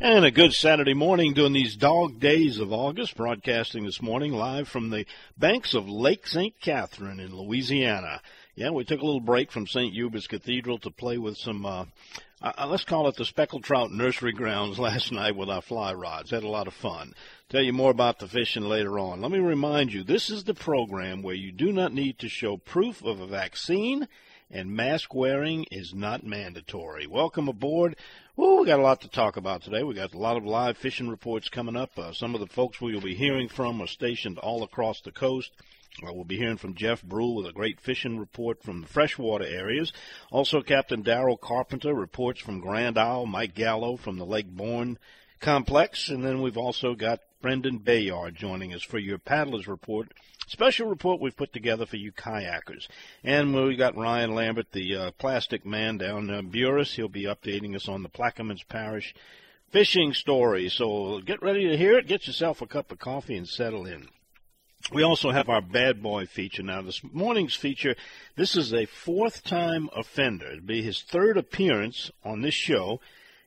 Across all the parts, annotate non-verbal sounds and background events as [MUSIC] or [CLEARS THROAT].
And a good Saturday morning during these dog days of August, broadcasting this morning live from the banks of Lake St. Catherine in Louisiana. Yeah, we took a little break from St. Hubert's Cathedral to play with some, uh, uh, let's call it the speckled trout nursery grounds [LAUGHS] last night with our fly rods. Had a lot of fun. Tell you more about the fishing later on. Let me remind you, this is the program where you do not need to show proof of a vaccine and mask wearing is not mandatory. Welcome aboard. Ooh, we got a lot to talk about today. We got a lot of live fishing reports coming up. Uh, some of the folks we will be hearing from are stationed all across the coast. Uh, we'll be hearing from Jeff Brule with a great fishing report from the freshwater areas. Also, Captain Darrell Carpenter reports from Grand Isle. Mike Gallo from the Lake Borgne complex. And then we've also got Brendan Bayard joining us for your paddlers report special report we've put together for you kayakers. And we got Ryan Lambert, the uh, plastic man down in Buras. He'll be updating us on the Plaquemines Parish fishing story. So get ready to hear it. Get yourself a cup of coffee and settle in. We also have our bad boy feature now. This morning's feature, this is a fourth time offender. It'll be his third appearance on this show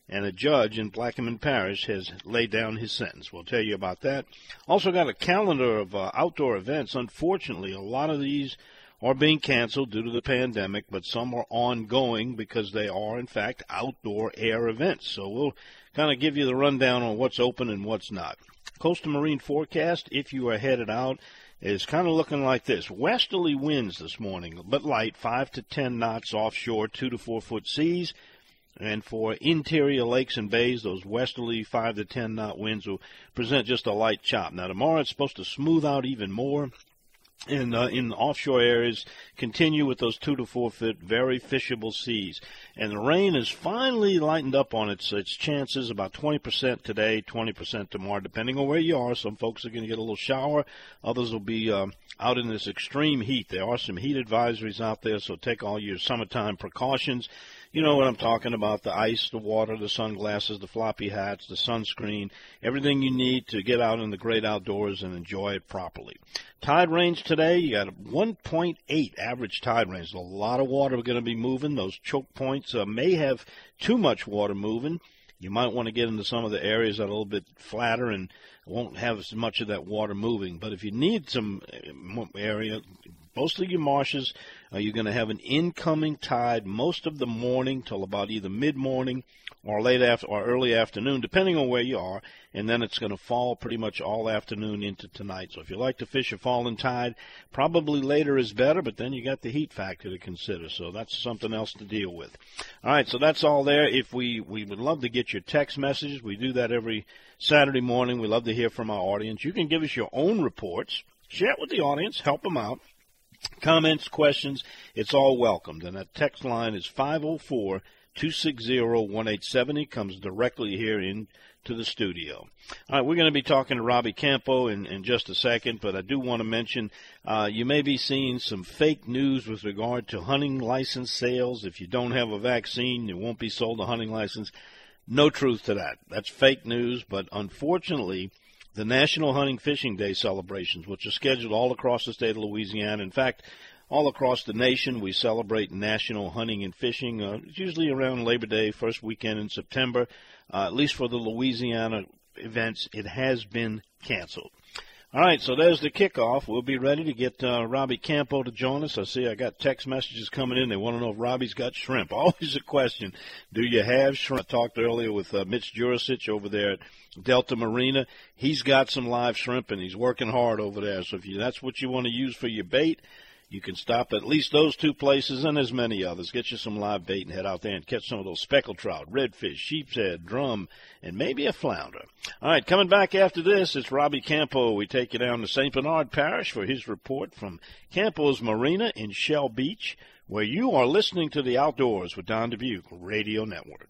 and a judge in Plaquemines Parish has laid down his sentence. We'll tell you about that. Also got a calendar of uh, outdoor events. Unfortunately, a lot of these are being canceled due to the pandemic, but some are ongoing because they are, in fact, outdoor air events. So we'll kind of give you the rundown on what's open and what's not. Coastal Marine forecast, if you are headed out, is kind of looking like this. Westerly winds this morning, but light, 5 to 10 knots offshore, 2 to 4 foot seas. And for interior lakes and bays, those westerly 5 to 10 knot winds will present just a light chop. Now, tomorrow it's supposed to smooth out even more. In, uh, in offshore areas, continue with those two to four foot, very fishable seas. And the rain has finally lightened up on its its chances, about 20% today, 20% tomorrow, depending on where you are. Some folks are going to get a little shower, others will be uh, out in this extreme heat. There are some heat advisories out there, so take all your summertime precautions. You know what I'm talking about the ice, the water, the sunglasses, the floppy hats, the sunscreen, everything you need to get out in the great outdoors and enjoy it properly. Tide range today, you got 1.8 average tide range. A lot of water going to be moving. Those choke points uh, may have too much water moving. You might want to get into some of the areas that are a little bit flatter and won't have as much of that water moving. But if you need some uh, area, mostly your marshes, uh, you're going to have an incoming tide most of the morning till about either mid morning or late after or early afternoon, depending on where you are, and then it's going to fall pretty much all afternoon into tonight. So if you like to fish a falling tide, probably later is better, but then you got the heat factor to consider. So that's something else to deal with. All right, so that's all there. If we we would love to get your text messages, we do that every Saturday morning. We love to hear from our audience. You can give us your own reports, share it with the audience, help them out. Comments, questions, it's all welcomed. And that text line is 504 260 1870. Comes directly here into the studio. All right, we're going to be talking to Robbie Campo in, in just a second, but I do want to mention uh, you may be seeing some fake news with regard to hunting license sales. If you don't have a vaccine, you won't be sold a hunting license. No truth to that. That's fake news, but unfortunately, the National Hunting Fishing Day celebrations, which are scheduled all across the state of Louisiana. In fact, all across the nation, we celebrate National Hunting and Fishing. Uh, it's usually around Labor Day, first weekend in September. Uh, at least for the Louisiana events, it has been canceled. All right, so there's the kickoff. We'll be ready to get uh, Robbie Campo to join us. I see I got text messages coming in. They want to know if Robbie's got shrimp. [LAUGHS] Always a question. Do you have shrimp? I talked earlier with uh, Mitch Jurisich over there at Delta Marina. He's got some live shrimp and he's working hard over there. So if you, that's what you want to use for your bait, You can stop at least those two places and as many others. Get you some live bait and head out there and catch some of those speckled trout, redfish, sheep's head, drum, and maybe a flounder. All right, coming back after this, it's Robbie Campo. We take you down to St. Bernard Parish for his report from Campo's Marina in Shell Beach, where you are listening to the Outdoors with Don Dubuque Radio Network.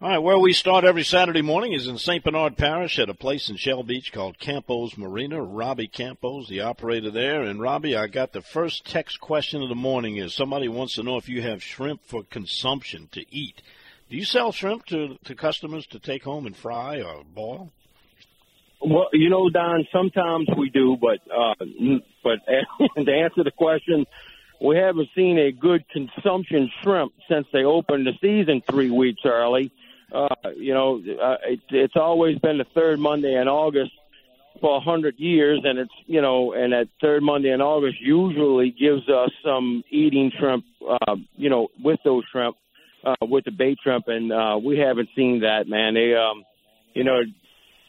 All right, where we start every Saturday morning is in St. Bernard Parish at a place in Shell Beach called Campos Marina. Robbie Campos, the operator there. And Robbie, I got the first text question of the morning is somebody wants to know if you have shrimp for consumption to eat. Do you sell shrimp to, to customers to take home and fry or boil? Well, you know, Don, sometimes we do, but uh, but [LAUGHS] to answer the question, we haven't seen a good consumption shrimp since they opened the season three weeks early uh, you know, uh, it, it's always been the third Monday in August for a hundred years, and it's you know, and that third Monday in August usually gives us some eating shrimp, uh, you know, with those shrimp, uh, with the bait shrimp, and uh, we haven't seen that, man. They, um, you know,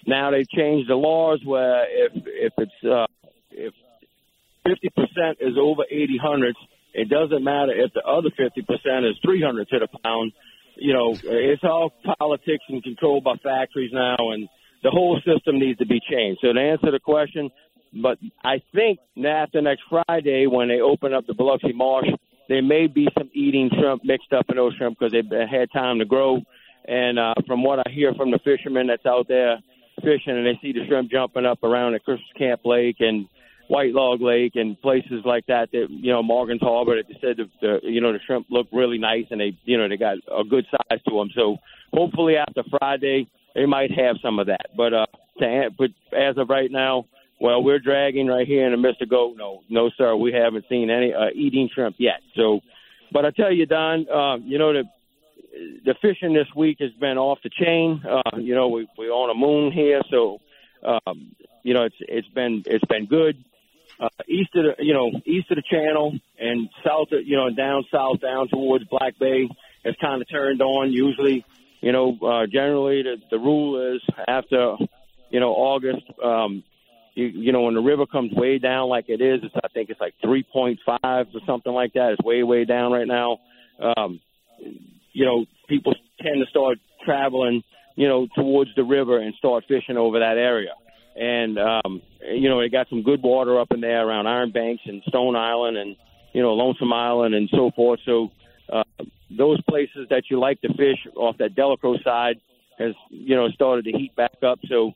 now they changed the laws where if if it's uh, if fifty percent is over eighty hundredths, it doesn't matter if the other fifty percent is three hundred to the pound you know, it's all politics and controlled by factories now, and the whole system needs to be changed. So to answer the question, but I think after next Friday when they open up the Biloxi Marsh, there may be some eating shrimp mixed up in those shrimp because they've had time to grow. And uh, from what I hear from the fishermen that's out there fishing, and they see the shrimp jumping up around at Christmas Camp Lake and White Log Lake and places like that. That you know, Morgan's Harbor. That said the, the you know the shrimp look really nice and they you know they got a good size to them. So hopefully after Friday they might have some of that. But uh, to, but as of right now, well, we're dragging right here in the midst of go. No, no, sir, we haven't seen any uh, eating shrimp yet. So, but I tell you, Don, uh, you know the the fishing this week has been off the chain. Uh, you know, we we're on a moon here, so um, you know it's it's been it's been good uh, east of the, you know, east of the channel and south of, you know, down south down towards Black Bay has kind of turned on. Usually, you know, uh, generally the, the rule is after, you know, August, um, you, you know, when the river comes way down like it is, it's, I think it's like 3.5 or something like that. It's way, way down right now. Um, you know, people tend to start traveling, you know, towards the river and start fishing over that area and um, you know they got some good water up in there around Iron Banks and Stone Island and you know Lonesome Island and so forth. So uh, those places that you like to fish off that Delacroix side has you know started to heat back up. So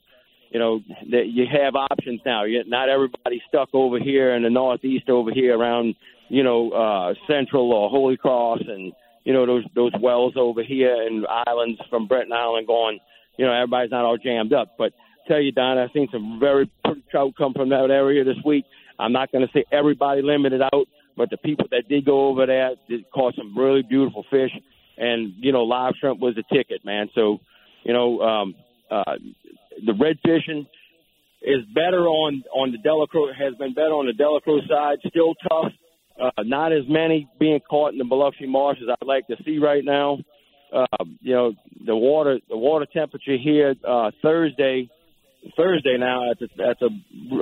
you know that you have options now. You, not everybody's stuck over here in the northeast over here around you know uh, Central or Holy Cross and you know those those wells over here and islands from Breton Island going. You know everybody's not all jammed up, but tell you, Don, I've seen some very pretty trout come from that area this week. I'm not going to say everybody limited out, but the people that did go over there did caught some really beautiful fish. And you know, live shrimp was the ticket, man. So, you know, um, uh, the red fishing is better on on the Delacroix has been better on the Delacroix side. Still tough. Uh, not as many being caught in the Biloxi Marsh as I'd like to see right now. Uh, you know, the water the water temperature here uh, Thursday Thursday now at the at the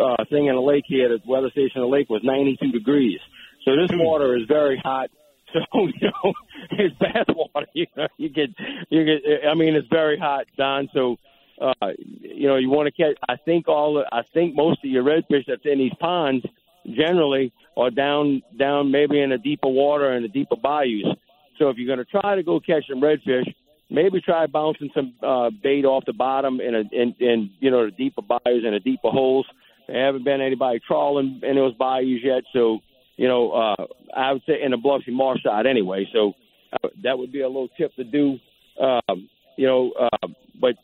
uh, thing in the lake here, the weather station in the lake was 92 degrees. So this water is very hot. [LAUGHS] So you know, it's bath water. [LAUGHS] You know, you get you get. I mean, it's very hot, Don. So uh, you know, you want to catch. I think all. I think most of your redfish that's in these ponds generally are down down maybe in the deeper water and the deeper bayous. So if you're going to try to go catch some redfish, maybe try bouncing some uh, bait off the bottom in a in, in you know the deeper bayous and the deeper holes. There haven't been anybody trawling in those bayous yet, so you know uh, I would say in the Biloxi Marsh side anyway. So uh, that would be a little tip to do. Um, you know, uh, but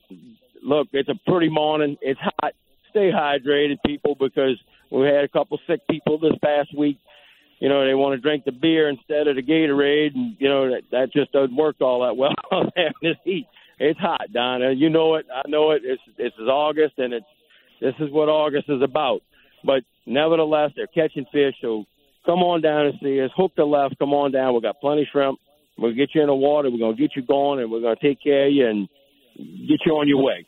look, it's a pretty morning. It's hot. Stay hydrated, people, because we had a couple sick people this past week you know, they want to drink the beer instead of the Gatorade, and you know that that just doesn't work all that well [LAUGHS] in this heat. It's hot, Donna. You know it. I know it. It's this is August, and it's this is what August is about. But nevertheless, they're catching fish. So come on down and see us. Hook the left. Come on down. We got plenty of shrimp. We'll get you in the water. We're gonna get you going, and we're gonna take care of you and get you on your way.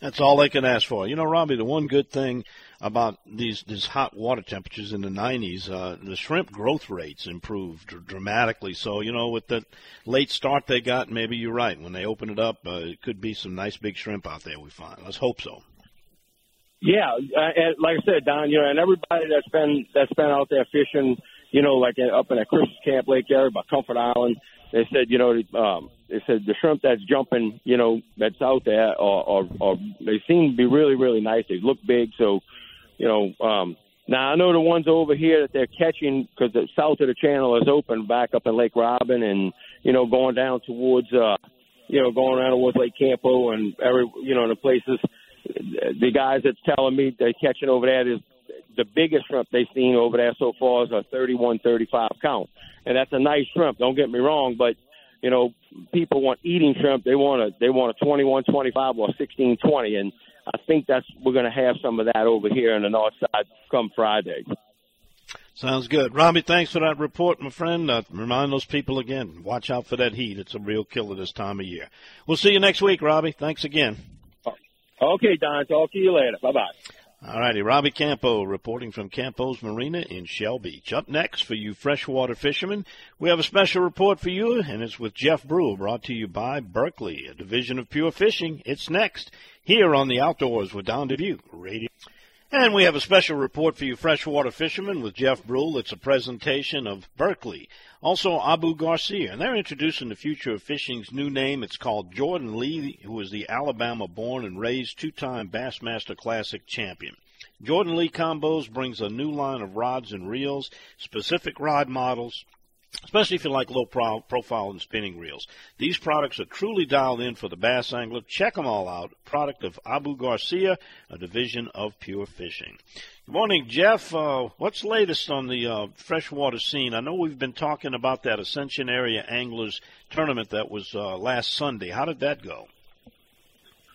That's all they can ask for. You know, Robbie, the one good thing about these these hot water temperatures in the 90s. Uh, the shrimp growth rates improved dramatically. So you know, with the late start they got, maybe you're right. When they open it up, uh, it could be some nice big shrimp out there. We find. Let's hope so. Yeah, uh, and like I said, Don, you know, and everybody that's been that's been out there fishing, you know, like up in a Christmas Camp Lake area by Comfort Island, they said, you know, um, they said the shrimp that's jumping, you know, that's out there, are, are they seem to be really, really nice. They look big, so, you know, um, now I know the ones over here that they're catching because the south of the channel is open back up in Lake Robin, and you know, going down towards, uh, you know, going around towards Lake Campo and every, you know, the places the guys that's telling me they're catching over there is the biggest shrimp they've seen over there so far is a 31, 35 count, and that's a nice shrimp. Don't get me wrong, but you know, people want eating shrimp. They want a they want a 21, 25 or 16, 20, and I think that's we're going to have some of that over here in the north side come Friday. Sounds good. Robbie, thanks for that report, my friend. Uh, remind those people again, watch out for that heat. It's a real killer this time of year. We'll see you next week, Robbie. Thanks again. Okay, Don. Talk to you later. Bye bye. All righty, Robbie Campo reporting from Campo's Marina in Shell Beach. Up next for you freshwater fishermen, we have a special report for you, and it's with Jeff Brule, brought to you by Berkley, a division of Pure Fishing. It's next here on the Outdoors with Don Dubuque Radio. And we have a special report for you freshwater fishermen with Jeff Brule. It's a presentation of Berkley, also Abu Garcia. And they're introducing the future of fishing's new name. It's called Jordan Lee, who is the Alabama born and raised two-time Bassmaster Classic champion. Jordan Lee Combos brings a new line of rods and reels, specific rod models, especially if you like low pro- profile and spinning reels. These products are truly dialed in for the bass angler. Check them all out. Product of Abu Garcia, a division of Pure Fishing. Good morning, Jeff. Uh, what's latest on the uh, freshwater scene? I know we've been talking about that Ascension Area Anglers tournament that was uh, last Sunday. How did that go?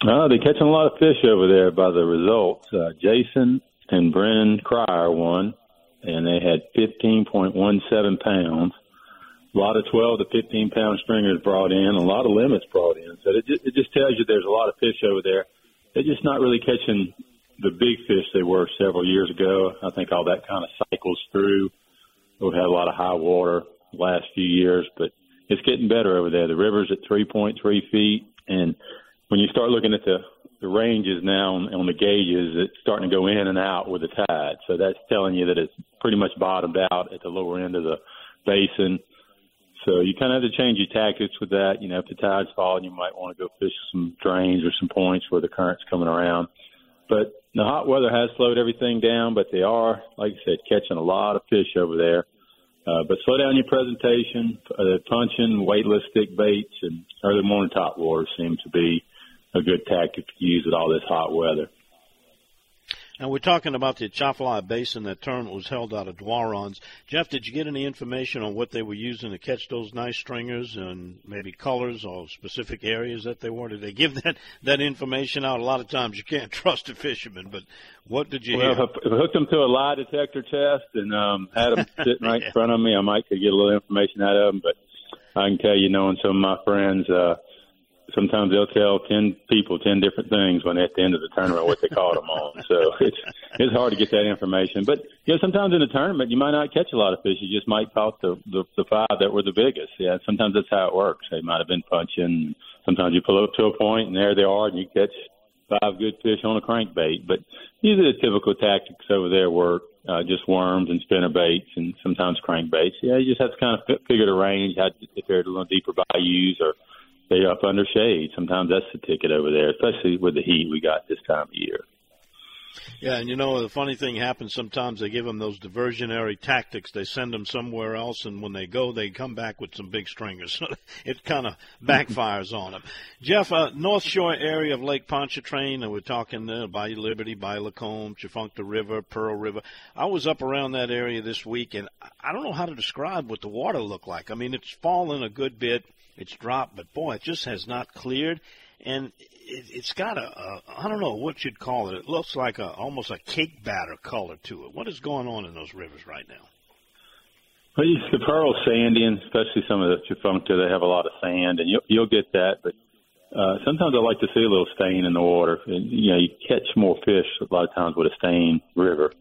Uh, they're catching a lot of fish over there by the results. Uh, Jason and Brennan Cryer won, and they had 15.17 pounds a lot of 12 to 15 pound stringers brought in, a lot of limits brought in. So it just, it just tells you there's a lot of fish over there. They're just not really catching the big fish they were several years ago. I think all that kind of cycles through. We've had a lot of high water the last few years, but it's getting better over there. The river's at 3.3 feet, and when you start looking at the the ranges now on, on the gauges, it's starting to go in and out with the tide. So that's telling you that it's pretty much bottomed out at the lower end of the basin. So you kind of have to change your tactics with that. You know, if the tide's falling, you might want to go fish some drains or some points where the current's coming around. But the hot weather has slowed everything down, but they are, like I said, catching a lot of fish over there. Uh, but slow down your presentation. Uh, punching, weightless stick baits, and early morning top water seem to be a good tactic to use with all this hot weather. And we're talking about the Atchafalaya Basin. That tournament was held out of Doiron's. Jeff, did you get any information on what they were using to catch those nice stringers and maybe colors or specific areas that they were? Did they give [LAUGHS] that, that information out? A lot of times you can't [LAUGHS] trust a fisherman, but what did you well, hear? If I hooked them to a lie detector test and um, had them [LAUGHS] sitting right yeah. in front of me, I might could get a little information out of them. But I can tell you, knowing some of my friends, uh, sometimes they'll tell ten people ten different things when at the end of the tournament what they caught them on. So [LAUGHS] it's it's hard to get that information. But you know, sometimes in a tournament you might not catch a lot of fish. You just might caught the the, the five that were the biggest. Yeah, sometimes that's how it works. They might have been punching. Sometimes you pull up to a point and there they are, and you catch five good fish on a crankbait. But usually the typical tactics over there work. Uh, just worms and spinner baits and sometimes crankbaits. Yeah, you just have to kind of figure the range, how, to if they're a little deeper bayous or stay up under shade. Sometimes that's the ticket over there, especially with the heat we got this time of year. Yeah, and you know the funny thing happens sometimes. They give them those diversionary tactics. They send them somewhere else, and when they go, they come back with some big stringers. [LAUGHS] it kind of backfires on them. Jeff, uh, North Shore area of Lake Pontchartrain, and we're talking uh, Bayou Liberty, Bayou Lacombe, Tchefuncte River, Pearl River. I was up around that area this week, and I don't know how to describe what the water looked like. I mean, it's fallen a good bit it's dropped, but boy, it just has not cleared, and it, it's got a, a I don't know what you'd call it. It looks like a almost a cake batter color to it. What is going on in those rivers right now? Well, the pearl sandy, and especially some of the Tchefuncte, they have a lot of sand, and you'll, you'll get that. But uh, sometimes I like to see a little stain in the water. And, you know, you catch more fish a lot of times with a stain river.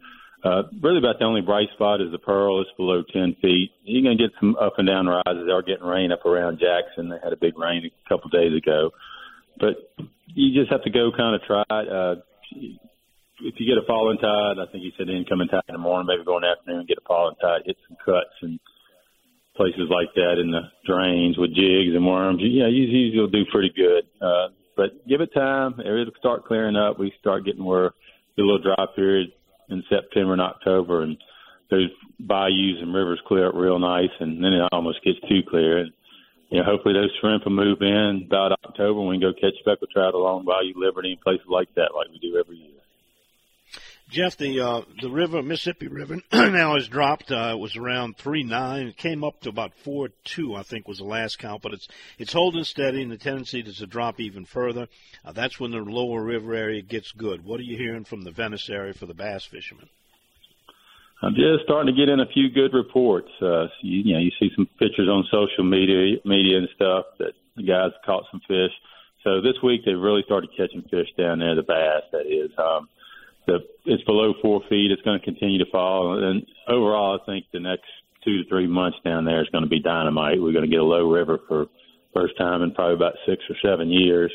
Really about the only bright spot is the Pearl. It's below 10 feet. You're going to get some up and down rises. They are getting rain up around Jackson. They had a big rain a couple days ago. But you just have to go kind of try it. Uh, if you get a falling tide, I think he said incoming tide in the morning, maybe go in the afternoon, and get a falling tide, hit some cuts and places like that in the drains with jigs and worms. Yeah, usually you'll do pretty good. Uh, but give it time. It'll start clearing up. We start getting where the little dry period in September and October, and those bayous and rivers clear up real nice, and then it almost gets too clear. And you know, hopefully those shrimp will move in about October when we go catch speckled trout along Bayou Liberty and places like that, like we do every year. Jeff, the uh, the river Mississippi River [CLEARS THROAT] now has dropped. Uh, it was around three nine. It came up to about four two, I think, was the last count. But it's it's holding steady, and the tendency is to drop even further. Uh, that's when the lower river area gets good. What are you hearing from the Venice area for the bass fishermen? I'm just starting to get in a few good reports. Uh, so you, you know, you see some pictures on social media, media and stuff that the guys caught some fish. So this week they've really started catching fish down there, the bass that is. Um, the it's below four feet. It's going to continue to fall, and overall, I think the next two to three months down there is going to be dynamite. We're going to get a low river for first time in probably about six or seven years,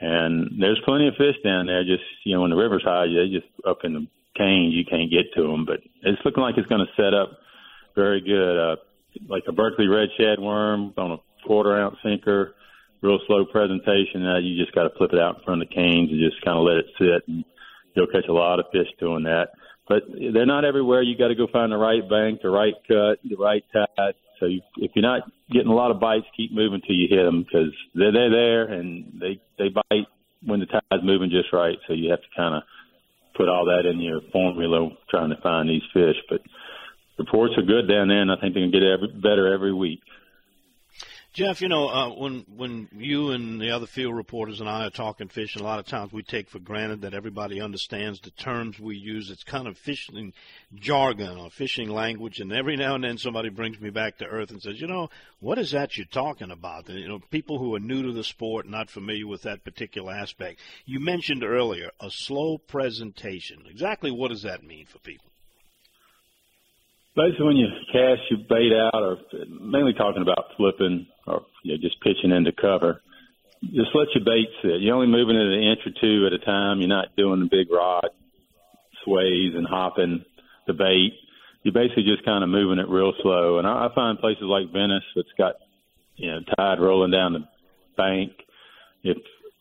and there's plenty of fish down there. Just you know, when the river's high, they just up in the canes, you can't get to them. But it's looking like it's going to set up very good. Uh, like a Berkley red shad worm on a quarter ounce sinker, real slow presentation. Now you just got to flip it out in front of the canes and just kind of let it sit and you'll catch a lot of fish doing that. But they're not everywhere. You got to go find the right bank, the right cut, the right tide. So you, if you're not getting a lot of bites, keep moving till you hit them because they're they're there and they they bite when the tide's moving just right. So you have to kind of put all that in your formula trying to find these fish. But reports are good down there, and I think they can get every, better every week. Jeff, you know, uh, when when you and the other field reporters and I are talking fishing, a lot of times we take for granted that everybody understands the terms we use. It's kind of fishing jargon or fishing language, and every now and then somebody brings me back to earth and says, "You know, what is that you're talking about?" And, you know, people who are new to the sport, not familiar with that particular aspect. You mentioned earlier a slow presentation. Exactly what does that mean for people? Basically when you cast your bait out, or mainly talking about flipping or you know, just pitching into cover, just let your bait sit. You're only moving it an inch or two at a time. You're not doing the big rod sways and hopping the bait. You're basically just kind of moving it real slow. And I, find places like Venice that's got you know tide rolling down the bank. If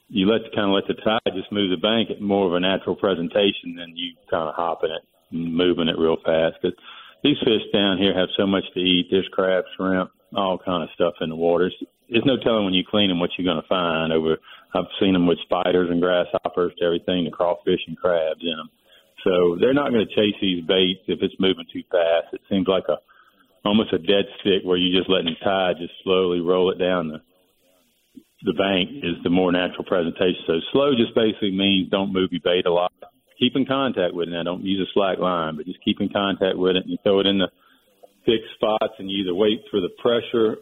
you let kind of let the tide just move the bank, it's more of a natural presentation than you kind of hopping it and moving it real fast. Cause these fish down here have so much to eat. There's crab, shrimp, all kind of stuff in the waters. There's no telling when you clean them what you're going to find. Over, I've seen them with spiders and grasshoppers to everything, the crawfish and crabs in them. So they're not going to chase these baits if it's moving too fast. It seems like a almost a dead stick where you're just letting the tide just slowly roll it down the the bank is the more natural presentation. So slow just basically means don't move your bait a lot keep in contact with it. Now, don't use a slack line, but just keep in contact with it. And throw it in the fixed spots, and you either wait for the pressure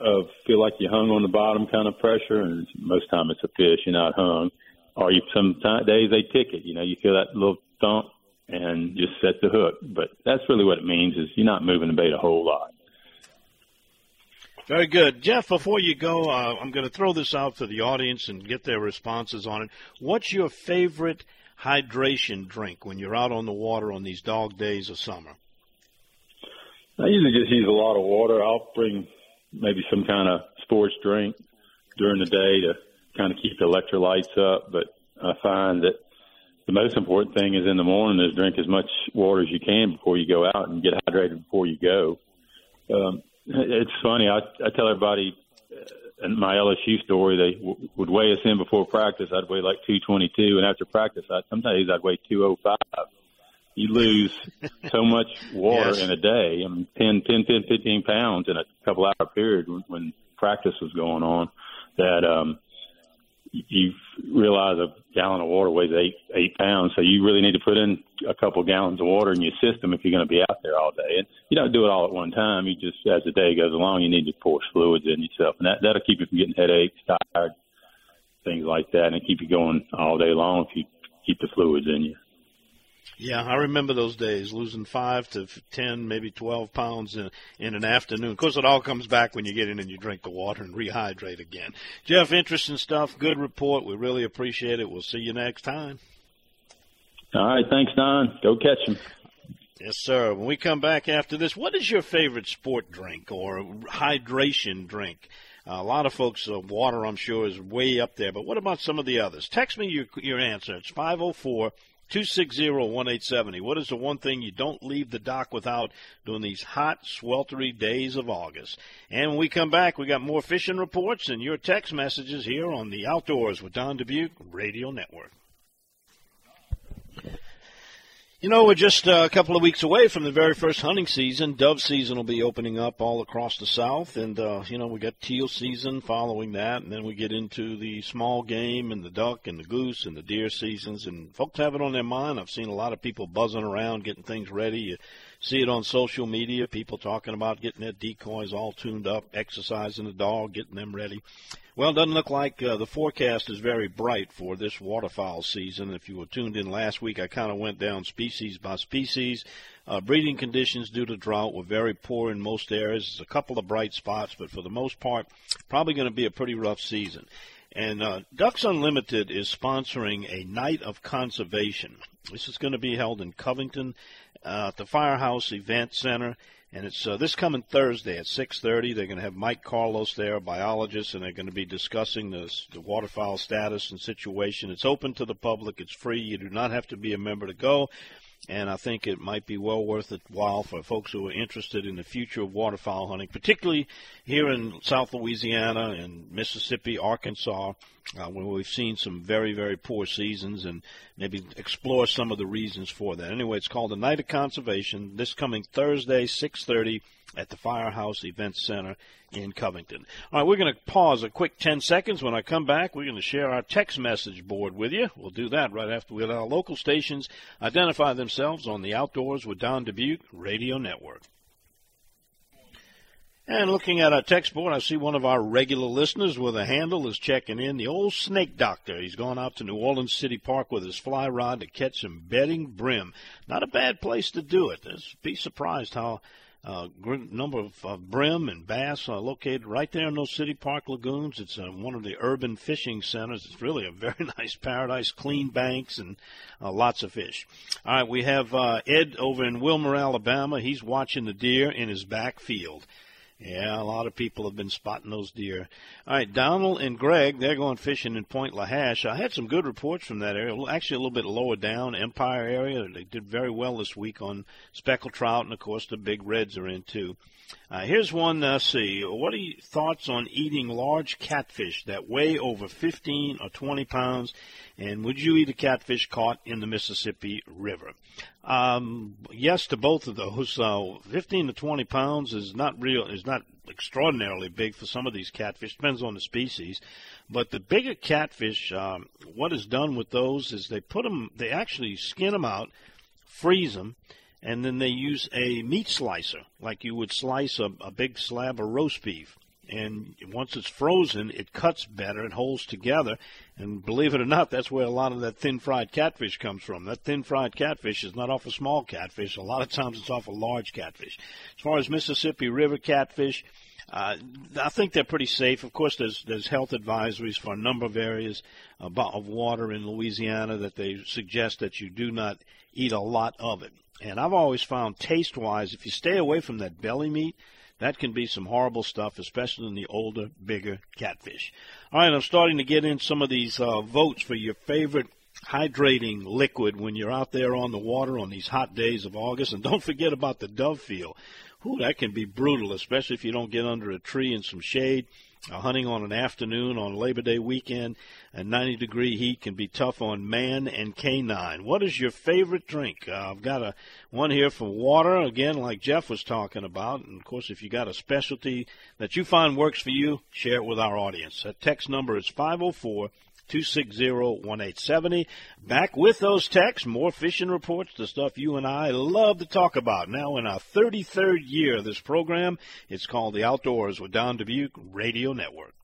of feel like you hung on the bottom kind of pressure, and most time it's a fish, you're not hung. Or you some days they tick it. You know, you feel that little thump and just set the hook. But that's really what it means is you're not moving the bait a whole lot. Very good. Jeff, before you go, uh, I'm going to throw this out to the audience and get their responses on it. What's your favorite – hydration drink when you're out on the water on these dog days of summer? I usually just use a lot of water. I'll bring maybe some kind of sports drink during the day to kind of keep the electrolytes up. But I find that the most important thing is in the morning is drink as much water as you can before you go out and get hydrated before you go. Um, it's funny. I, I tell everybody in my LSU story, they w- would weigh us in before practice. I'd weigh like 222, and after practice, I some days I'd weigh 205. You lose so [LAUGHS] much water yes. in a day. I mean, 10, 10, 10, 15 pounds in a couple hour period when, when practice was going on. That um, you realize a gallon of water weighs eight eight pounds, so you really need to put in a couple gallons of water in your system if you're going to be out there all day. And you don't do it all at one time. You just, as the day goes along, you need to pour fluids in yourself, and that that'll keep you from getting headaches, tired, things like that, and keep you going all day long if you keep the fluids in you. Yeah, I remember those days, losing five to ten, maybe twelve pounds in, in an afternoon. Of course, it all comes back when you get in and you drink the water and [LAUGHS] rehydrate again. Jeff, interesting stuff. Good report. We really appreciate it. We'll see you next time. All right, thanks, Don. Go catch them. Yes, sir. When we come back after this, what is your favorite sport drink or hydration drink? Uh, a lot of folks, uh, water, I'm sure, is way up there. But what about some of the others? Text me your your answer. It's 504 260 1870. What is the one thing you don't leave the dock without during these hot, sweltery days of August? And when we come back, we got more fishing reports and your text messages here on the Outdoors with Don Dubuque Radio Network. You know, we're just uh, a couple of weeks away from the very first hunting season. Dove season will be opening up all across the South, and uh, you know we got teal season following that, and then we get into the small game and the duck and the goose and the deer seasons. And folks have it on their mind. I've seen a lot of people buzzing around, getting things ready. See it on social media. People talking about getting their decoys all tuned up, exercising the dog, getting them ready. Well, it doesn't look like uh, the forecast is very bright for this waterfowl season. If you were tuned in last week, I kind of went down species by species. Uh, breeding conditions due to drought were very poor in most areas. There's a couple of bright spots, but for the most part, probably going to be a pretty rough season. And uh, Ducks Unlimited is sponsoring a night of conservation. This is going to be held in Covington uh, at the Firehouse Event Center and it's uh, this coming Thursday at 6:30. They're going to have Mike Carlos there, a biologist, and they're going to be discussing the, the waterfowl status and situation. It's open to the public. It's free. You do not have to be a member to go and I think it might be well worth it while for folks who are interested in the future of waterfowl hunting, particularly here in South Louisiana and Mississippi, Arkansas, uh, where we've seen some very, very poor seasons, and maybe explore some of the reasons for that. Anyway, it's called the Night of Conservation. This coming Thursday, 6:30 at the Firehouse Event Center in Covington. All right, we're going to pause a quick 10 seconds. When I come back, we're going to share our text message board with you. We'll do that right after we let our local stations identify themselves on the Outdoors with Don Dubuque Radio Network. And looking at our text board, I see one of our regular listeners with a handle is checking in. The old snake doctor. He's gone out to New Orleans City Park with his fly rod to catch some bedding brim. Not a bad place to do it. Be surprised how uh, number of uh, brim and bass are located right there in those city park lagoons. It's uh, one of the urban fishing centers. It's really a [LAUGHS] very nice paradise, clean banks and uh, lots of fish. All right, we have uh, Ed over in Wilmer, Alabama. He's watching the deer in his back field. Yeah, a lot of people have been spotting those deer. All right, Donald and Greg, they're going fishing in Point Lahash. I had some good reports from that area. Actually, a little bit lower down, Empire area. They did very well this week on speckled trout, and of course the big reds are in too. Uh, here's one. Uh, see, what are your thoughts on eating large catfish that weigh over 15 or 20 pounds? And would you eat a catfish caught in the Mississippi River? Um, yes to both of those. Uh, 15 to 20 pounds is not real. Is not extraordinarily big for some of these catfish. Depends on the species. But the bigger catfish, um, what is done with those is they put them. They actually skin them out, freeze them and then they use a meat slicer, like you would slice a, a big slab of roast beef. And once it's frozen, it cuts better, it holds together. And believe it or not, that's where a lot of that thin fried catfish comes from. That thin fried catfish is not off a small catfish. A lot of times it's off a large catfish. As far as Mississippi River catfish, uh, I think they're pretty safe. Of course, there's there's health advisories for a number of areas of water in Louisiana that they suggest that you do not eat a lot of it. And I've always found taste wise, if you stay away from that belly meat, that can be some horrible stuff, especially in the older, bigger catfish. All right, I'm starting to get in some of these uh, votes for your favorite hydrating liquid when you're out there on the water on these hot days of August. And don't forget about the dove feel. Ooh, that can be brutal, especially if you don't get under a tree in some shade. Uh, hunting on an afternoon on Labor Day weekend and 90 degree heat can be tough on man and canine. What is your favorite drink? Uh, I've got a one here for water again, like Jeff was talking about. And of course, if you got a specialty that you find works for you, share it with our audience. That text number is 504 260-1870. Back with those texts, more fishing reports, the stuff you and I love to talk about. Now in our 33rd year of this program, it's called The Outdoors with Don Dubuque Radio Network.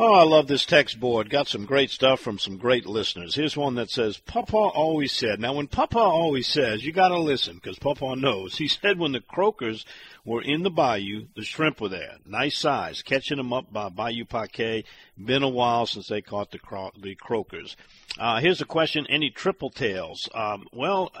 Oh, I love this text board. Got some great stuff from some great listeners. Here's one that says, Papa always said. Now, when Papa always says, you got to listen because Papa knows. He said when the croakers were in the bayou, the shrimp were there. Nice size. Catching them up by Bayou Paquet. Been a while since they caught the, cro- the croakers. Uh, here's a question: Any triple tails? Um, well,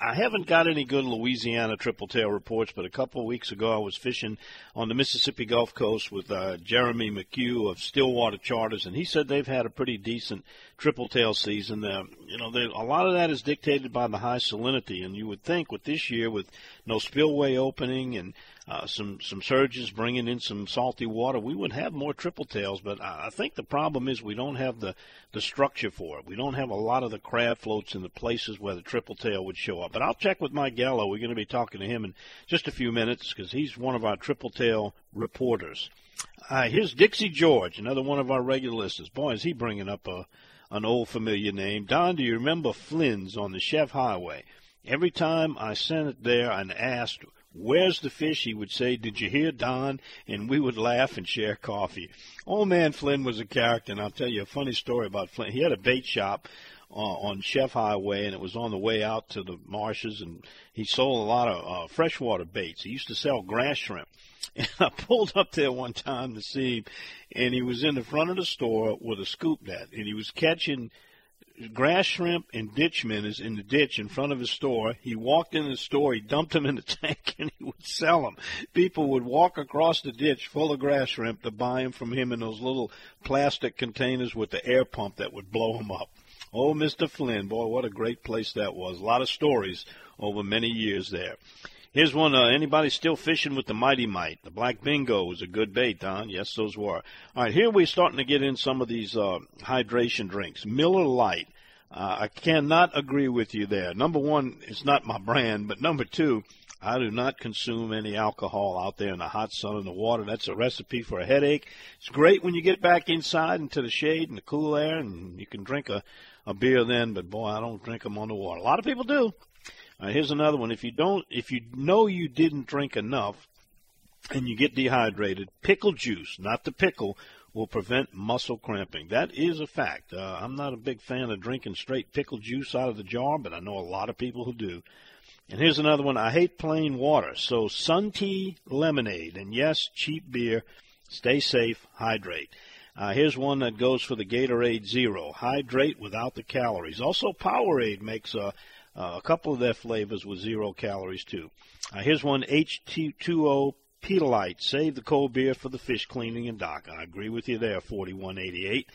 I haven't got any good Louisiana triple tail reports, but a couple of weeks ago I was fishing on the Mississippi Gulf Coast with uh, Jeremy McHugh of Stillwater Charters, and he said they've had a pretty decent triple tail season. Uh, you know, they, a lot of that is dictated by the high salinity, and you would think with this year, with no spillway opening and uh, some some surges bringing in some salty water, we would have more triple tails. But I think the problem is we don't have the the structure for it. We don't have a lot of the crab floats in the places where the triple tail would show up. But I'll check with Mike Gallo. We're going to be talking to him in just a few minutes because he's one of our triple tail reporters. Uh, here's Dixie George, another one of our regular listeners. Boy, is he bringing up a an old familiar name. Don, do you remember Flynn's on the Chef Highway? Every time I sent it there and asked, Where's the fish? He would say, Did you hear Don? And we would laugh and share coffee. Old man Flynn was a character, and I'll tell you a funny story about Flynn. He had a bait shop uh, on Chef Highway, and it was on the way out to the marshes, and he sold a lot of uh, freshwater baits. He used to sell grass shrimp. And [LAUGHS] I pulled up there one time to see him, and he was in the front of the store with a scoop net, and he was catching grass shrimp and ditch minnows in the ditch in front of his store. He walked in the store, he dumped them in the [LAUGHS] tank, and he would sell them. People would walk across the ditch full of grass shrimp to buy them from him in those little plastic containers with the air pump that would blow them up. Oh, Mr. Flynn, boy, what a great place that was. A lot of stories over many years there. Here's one. Uh, anybody still fishing with the Mighty Mite? The Black Bingo was a good bait, Don. Yes, those were. All right, here we're starting to get in some of these uh, hydration drinks. Miller Lite. Uh, I cannot agree with you there. Number one, it's not my brand, but number two, I do not consume any alcohol out there in the hot sun and the water. That's a recipe for a headache. It's great when you get back inside into the shade and the cool air, and you can drink a, a beer then. But boy, I don't drink them on the water. A lot of people do. Uh, here's another one. If you don't, if you know you didn't drink enough, and you get dehydrated, pickle juice, not the pickle, will prevent muscle cramping. That is a fact. Uh, I'm not a big fan of drinking straight pickle juice out of the jar, but I know a lot of people who do. And here's another one. I hate plain water, so sun tea, lemonade, and yes, cheap beer. Stay safe, hydrate. Uh, here's one that goes for the Gatorade Zero. Hydrate without the calories. Also, Powerade makes a uh, a couple of their flavors with zero calories too. Uh, here's one H2O Pedialyte. Save the cold beer for the fish cleaning and dock. I agree with you there, 4188.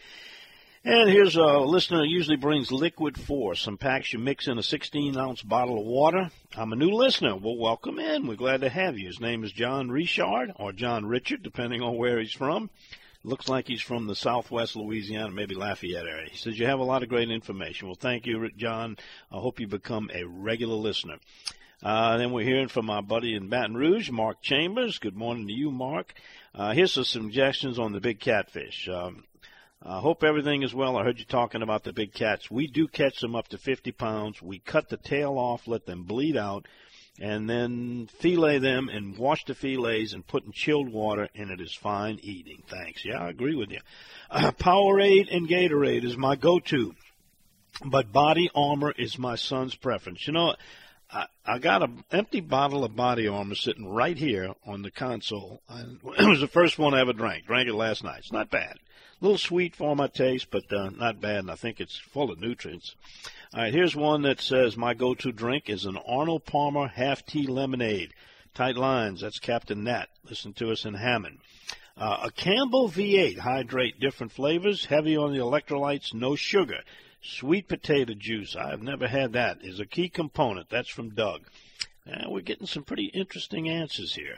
And here's a listener usually brings liquid force. Some packs you mix in a 16 ounce bottle of water. I'm a new listener. Well, welcome in. We're glad to have you. His name is John Richard or John Richard, depending on where he's from. Looks like he's from the southwest Louisiana, maybe Lafayette area. He says, You have a lot of great information. Well, thank you, John. I hope you become a regular listener. Uh, then we're hearing from our buddy in Baton Rouge, Mark Chambers. Good morning to you, Mark. Uh, here's some suggestions on the big catfish. Um, I hope everything is well. I heard you talking about the big cats. We do catch them up to 50 pounds. We cut the tail off, let them bleed out and then fillet them and wash the fillets and put in chilled water, and it is fine eating. Thanks. Yeah, I agree with you. Uh, Powerade and Gatorade is my go-to, but Body Armor is my son's preference. You know, I, I got an empty bottle of Body Armor sitting right here on the console. I, [CLEARS THROAT] it was the first one I ever drank. Drank it last night. It's not bad. A little sweet for my taste, but uh, not bad, and I think it's full of nutrients. All right, here's one that says my go-to drink is an Arnold Palmer half tea lemonade. Tight lines. That's Captain Nat. Listen to us in Hammond. Uh, a Campbell V8 hydrate different flavors, heavy on the electrolytes, no sugar. Sweet potato juice. I've never had that. Is a key component. That's from Doug. Uh, we're getting some pretty interesting answers here.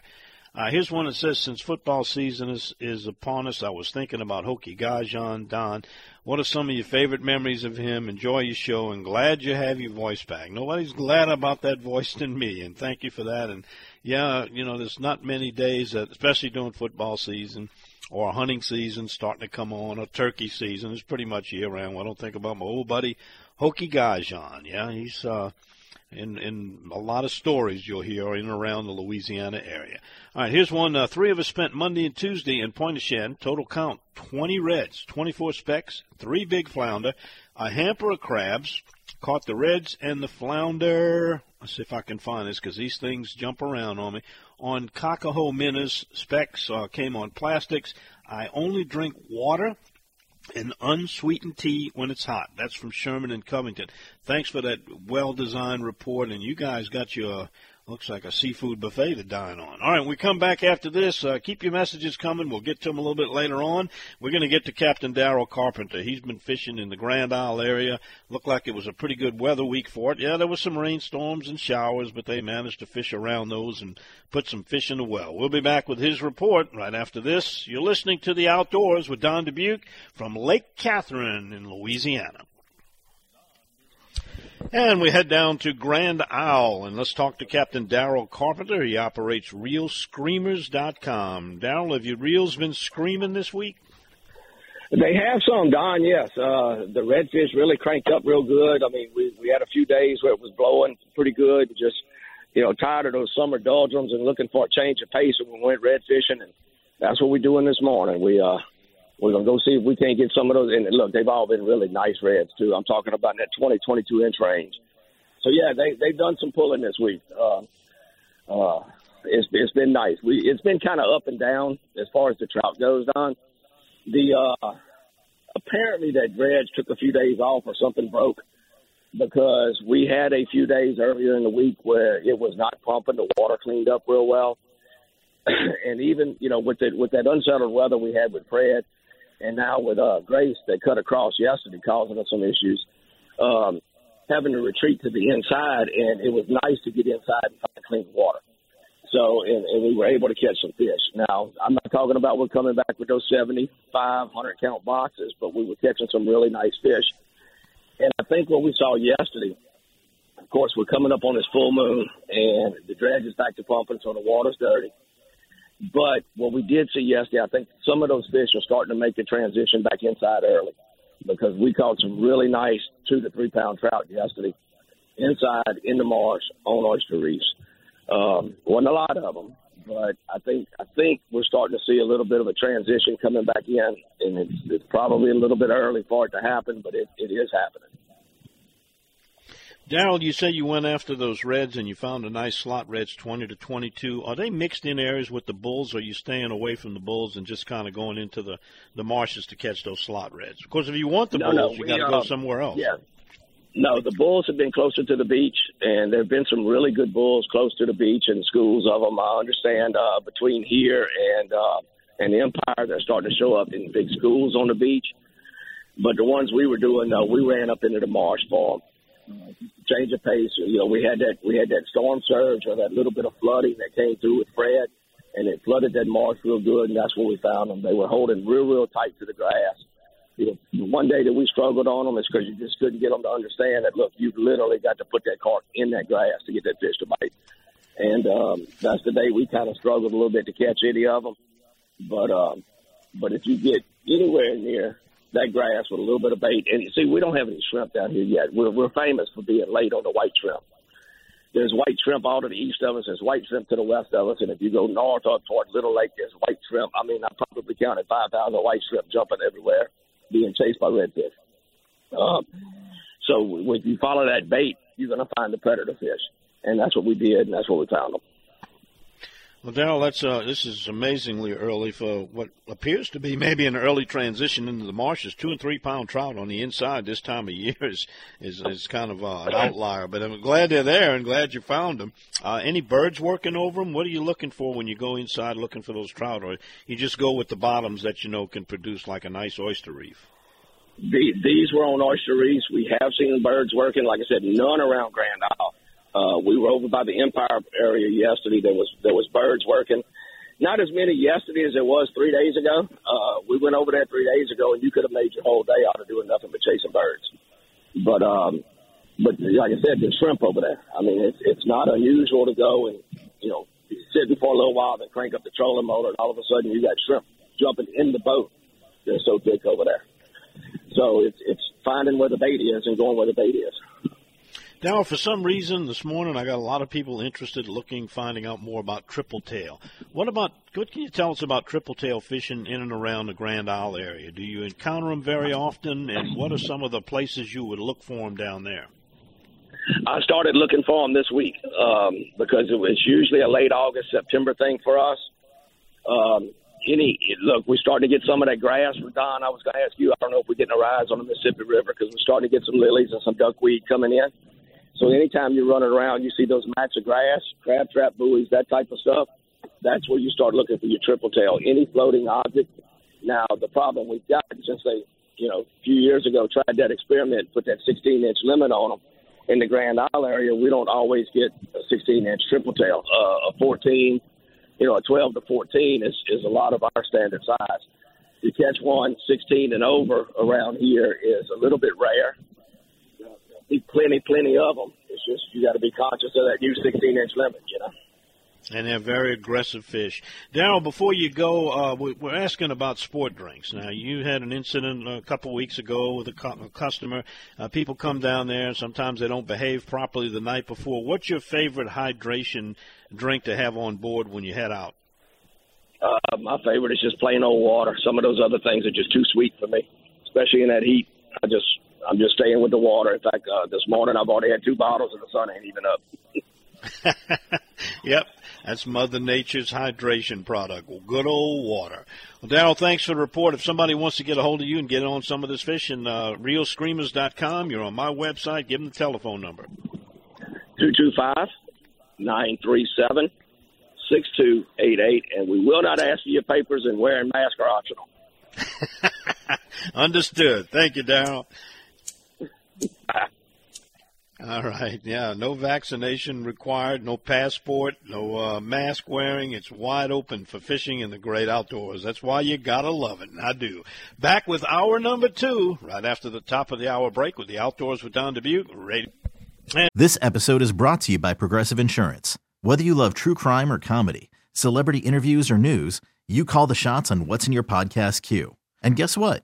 Uh, here's one that says, since football season is, is upon us, I was thinking about Hokie Gajan, Don. What are some of your favorite memories of him? Enjoy your show and glad you have your voice back. Nobody's glad about that [LAUGHS] voice than me, and thank you for that. And yeah, you know, there's not many days that, especially during football season or hunting season starting to come on, or turkey season. It's pretty much year round. I don't think about my old buddy Hokie Gajan. Yeah, he's, uh, in, in a lot of stories you'll hear in and around the Louisiana area. All right, here's one. Uh, three of us spent Monday and Tuesday in Pointe-au-Chien. Total count 20 reds, 24 specks, three big flounder, a hamper of crabs. Caught the reds and the flounder. Let's see if I can find this because these things jump around on me. On Cocahoe minnows, specks uh, came on plastics. I only drink water and unsweetened tea when it's hot. That's from Sherman and Covington. Thanks for that well-designed report, and you guys got your Looks like a seafood buffet to dine on. All right, we come back after this. Uh, keep your messages coming. We'll get to them a little bit later on. We're going to get to Captain Daryl Carpenter. He's been fishing in the Grand Isle area. Looked like it was a pretty good weather week for it. Yeah, there was some rainstorms and showers, but they managed to fish around those and put some fish in the well. We'll be back with his report right after this. You're listening to The Outdoors with Don Dubuque from Lake Catherine in Louisiana. And we head down to Grand Isle and let's talk to Captain Daryl Carpenter. He operates ReelScreamers.com. Daryl, have your reels been screaming this week? They have some, Don. Yes, uh, the redfish really cranked up real good. I mean, we we had a few days where it was blowing pretty good. Just you know, tired of those summer doldrums and looking for a change of pace. And we went red fishing, and that's what we're doing this morning. We uh, we're gonna go see if we can't get some of those. And look, they've all been really nice reds too. I'm talking about in that 20, 22 inch range. So yeah, they they've done some pulling this week. Uh, uh, it's it's been nice. We it's been kind of up and down as far as the trout goes. On the uh, apparently that dredge took a few days off or something broke because we had a few days earlier in the week where it was not pumping. The water cleaned up real well, [CLEARS THROAT] and even you know with the with that unsettled weather we had with Fred and now with uh, Grace, they cut across yesterday, causing us some issues. Um, having to retreat to the inside, and it was nice to get inside and find clean water. So, and, and we were able to catch some fish. Now, I'm not talking about we're coming back with those 75, 100 count boxes, but we were catching some really nice fish. And I think what we saw yesterday, of course, we're coming up on this full moon, and the dredge is back to pumping, so the water's dirty. But what we did see yesterday, I think some of those fish are starting to make the transition back inside early because we caught some really nice two to three pound trout yesterday inside in the marsh on oyster reefs. Um, wasn't a lot of them, but I think I think we're starting to see a little bit of a transition coming back in, and it's, it's probably a little bit early for it to happen, but it, it is happening. Daryl, you say you went after those reds and you found a nice slot reds, 20 to 22. Are they mixed in areas with the bulls, or are you staying away from the bulls and just kind of going into the, the marshes to catch those slot reds? Because if you want the no, bulls, no, you got to go somewhere else. Yeah. No, the bulls have been closer to the beach, and there have been some really good bulls close to the beach and schools of them. I understand uh, between here and uh, and the Empire, they're starting to show up in big schools on the beach. But the ones we were doing, uh, we ran up into the marsh for them change of pace. You know, we had that we had that storm surge or that little bit of flooding that came through with Fred, and it flooded that marsh real good, and that's where we found them. They were holding real, real tight to the grass. You know, one day that we struggled on them is because you just couldn't get them to understand that. Look, you've literally got to put that cart in that grass to get that fish to bite, and um, that's the day we kind of struggled a little bit to catch any of them. But um, but if you get anywhere near that grass with a little bit of bait. And you see, we don't have any shrimp down here yet. We're, we're famous for being late on the white shrimp. There's white shrimp all to the east of us. There's white shrimp to the west of us. And if you go north up toward Little Lake, there's white shrimp. I mean, I probably counted 5,000 white shrimp jumping everywhere, being chased by redfish. Um, so if you follow that bait, you're going to find the predator fish. And that's what we did, and that's what we found them. Well, Daryl, that's uh, this is amazingly early for what appears to be maybe an early transition into the marshes. Two and three pound trout on the inside this time of year is is, is kind of uh, an outlier. But I'm glad they're there and glad you found them. Uh, any birds working over them? What are you looking for when you go inside looking for those trout, or you just go with the bottoms that you know can produce like a nice oyster reef? The, these were on oyster reefs. We have seen birds working. Like I said, none around Grand Isle. Uh, we were over by the Empire area yesterday. There was there was birds working. Not as many yesterday as there was three days ago. Uh, we went over there three days ago, and you could have made your whole day out of doing nothing but chasing birds. But um, but like I said, there's shrimp over there. I mean, it's it's not unusual to go and you know sit for a little while, then crank up the trolling motor, and all of a sudden you got shrimp jumping in the boat. They're so thick over there. So it's it's finding where the bait is and going where the bait is. Now, for some reason this morning, I got a lot of people interested, looking, finding out more about triple tail. What about? What can you tell us about triple tail fishing in and around the Grand Isle area? Do you encounter them very often, and what are some of the places you would look for them down there? I started looking for them this week um, because it was usually a late August, September thing for us. Um, any look, we're starting to get some of that grass. Don, I was going to ask you. I don't know if we're getting a rise on the Mississippi River because we're starting to get some lilies and some duckweed coming in. So anytime you're running around, you see those mats of grass, crab trap buoys, that type of stuff. That's where you start looking for your triple tail, any floating object. Now the problem we've got since they, you know, a few years ago tried that experiment, put that 16 inch limit on them in the Grand Isle area, we don't always get a 16 inch triple tail. Uh, a 14, you know, a 12 to 14 is, is a lot of our standard size. To catch one 16 and over around here is a little bit rare. Be plenty, plenty of them. It's just you got to be conscious of that new 16 inch limit, you know and they're very aggressive fish. Daryl, before you go, uh, we're asking about sport drinks. Now, you had an incident a couple weeks ago with a, customer. Uh, people come down there, and sometimes they don't behave properly the night before. What's your favorite hydration drink to have on board when you head out? Uh, my favorite is just plain old water. Some of those other things are just too sweet for me, especially in that heat. I just I'm just staying with the water. In fact, uh, this morning I've already had two bottles, and the sun ain't even up. [LAUGHS] yep, that's Mother Nature's hydration product. Well, good old water. Well, Daryl, thanks for the report. If somebody wants to get a hold of you and get on some of this fishing, uh, reelscreamers.com. You're on my website. Give them the telephone number. 225 937 6288. And we will not ask for your papers, and wearing masks are optional. [LAUGHS] Understood. Thank you, Daryl. [LAUGHS] All right. Yeah. No vaccination required. No passport. No uh, mask wearing. It's wide open for fishing in the great outdoors. That's why you gotta love it. And I do. Back with hour number two, right after the top of the hour break with the outdoors with Don Dubuque. And- this episode is brought to you by Progressive Insurance. Whether you love true crime or comedy, celebrity interviews or news, you call the shots on what's in your podcast queue. And guess what?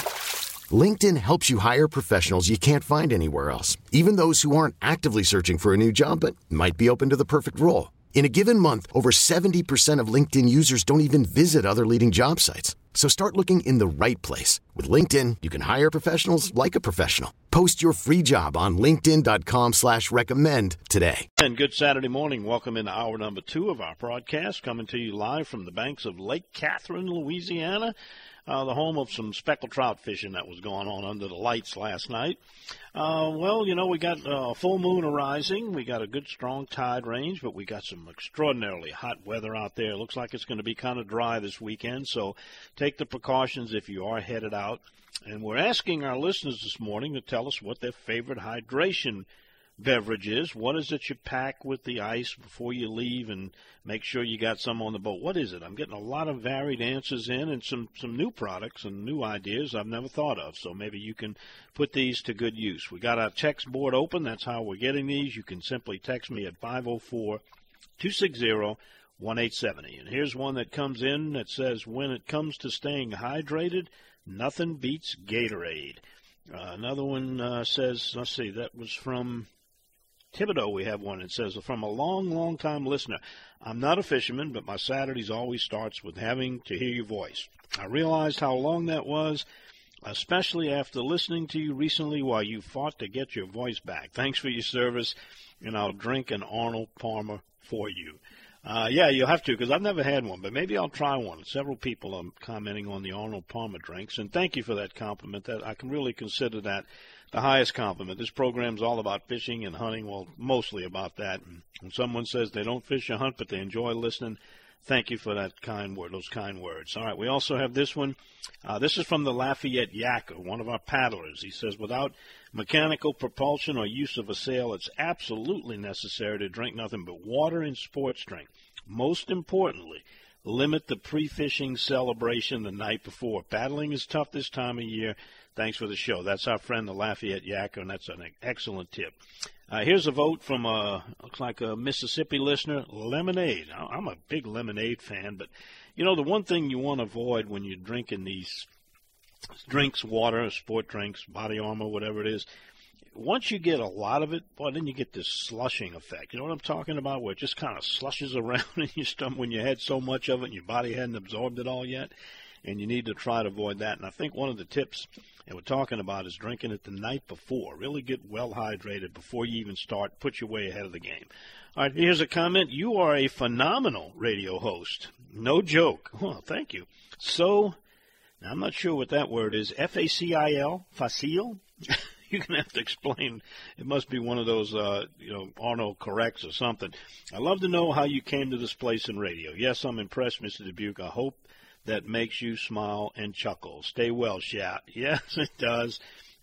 LinkedIn helps you hire professionals you can't find anywhere else, even those who aren't actively searching for a new job but might be open to the perfect role. In a given month, over 70% of LinkedIn users don't even visit other leading job sites. So start looking in the right place. With LinkedIn, you can hire professionals like a professional. Post your free job on linkedin.com slash recommend today. And good Saturday morning. Welcome into hour number two of our broadcast, coming to you live from the banks of Lake Catherine, Louisiana uh, the home of some speckled trout fishing that was going on under the lights last night. Uh, well, you know, we got uh, a full moon arising. We got a good strong tide range, but we got some extraordinarily hot weather out there. It looks like it's going to be kind of dry this weekend, so take the precautions if you are headed out. And we're asking our listeners this morning to tell us what their favorite hydration beverages. What is it you pack with the ice before you leave and make sure you got some on the boat? What is it? I'm getting a lot of varied answers in and some, some new products and new ideas I've never thought of. So maybe you can put these to good use. We got our text board open. That's how we're getting these. You can simply text me at 504 260 1870. And here's one that comes in that says, when it comes to staying hydrated, nothing beats Gatorade. Uh, another one uh, says, let's see, that was from Thibodaux, we have one. It says, from a long, long time listener. I'm not a fisherman, but my Saturdays always starts with having to hear your voice. I realized how long that was, especially after listening to you recently while you fought to get your voice back. Thanks for your service, and I'll drink an Arnold Palmer for you. Uh, yeah, you'll have to because I've never had one, but maybe I'll try one. Several people are commenting on the Arnold Palmer drinks, and thank you for that compliment. That I can really consider that the highest compliment. This program's all about fishing and hunting. Well, mostly about that. When someone says they don't fish or hunt, but they enjoy listening, thank you for that kind word, those kind words. All right, we also have this one. Uh, this is from the Lafayette Yacker, one of our paddlers. He says, without mechanical propulsion or use of a sail, it's absolutely necessary to drink nothing but water and sports drink. Most importantly, limit the pre-fishing celebration the night before. Paddling is tough this time of year. Thanks for the show. That's our friend the Lafayette Yacker, and that's an excellent tip. Uh, here's a vote from a looks like a Mississippi listener, lemonade. I'm a big lemonade fan, but you know the one thing you want to avoid when you're drinking these drinks, water, sport drinks, body armor, whatever it is. Once you get a lot of it, boy, then you get this slushing effect. You know what I'm talking about? Where it just kind of slushes [LAUGHS] around in your stomach when you had so much of it and your body hadn't absorbed it all yet. And you need to try to avoid that. And I think one of the tips that we're talking about is drinking it the night before. Really get well hydrated before you even start. Put you way ahead of the game. All right, here's a comment. You are a phenomenal radio host. No joke. Well, thank you. So I'm not sure what that word is. F A C I L, facile. [LAUGHS] You're gonna have to explain. It must be one of those, uh, you know, Arnold corrects or something. I love to know how you came to this place in radio. Yes, I'm impressed, Mr. Dubuque. I hope that makes you smile and chuckle. Stay well, Shat. [LAUGHS] Yes, it does.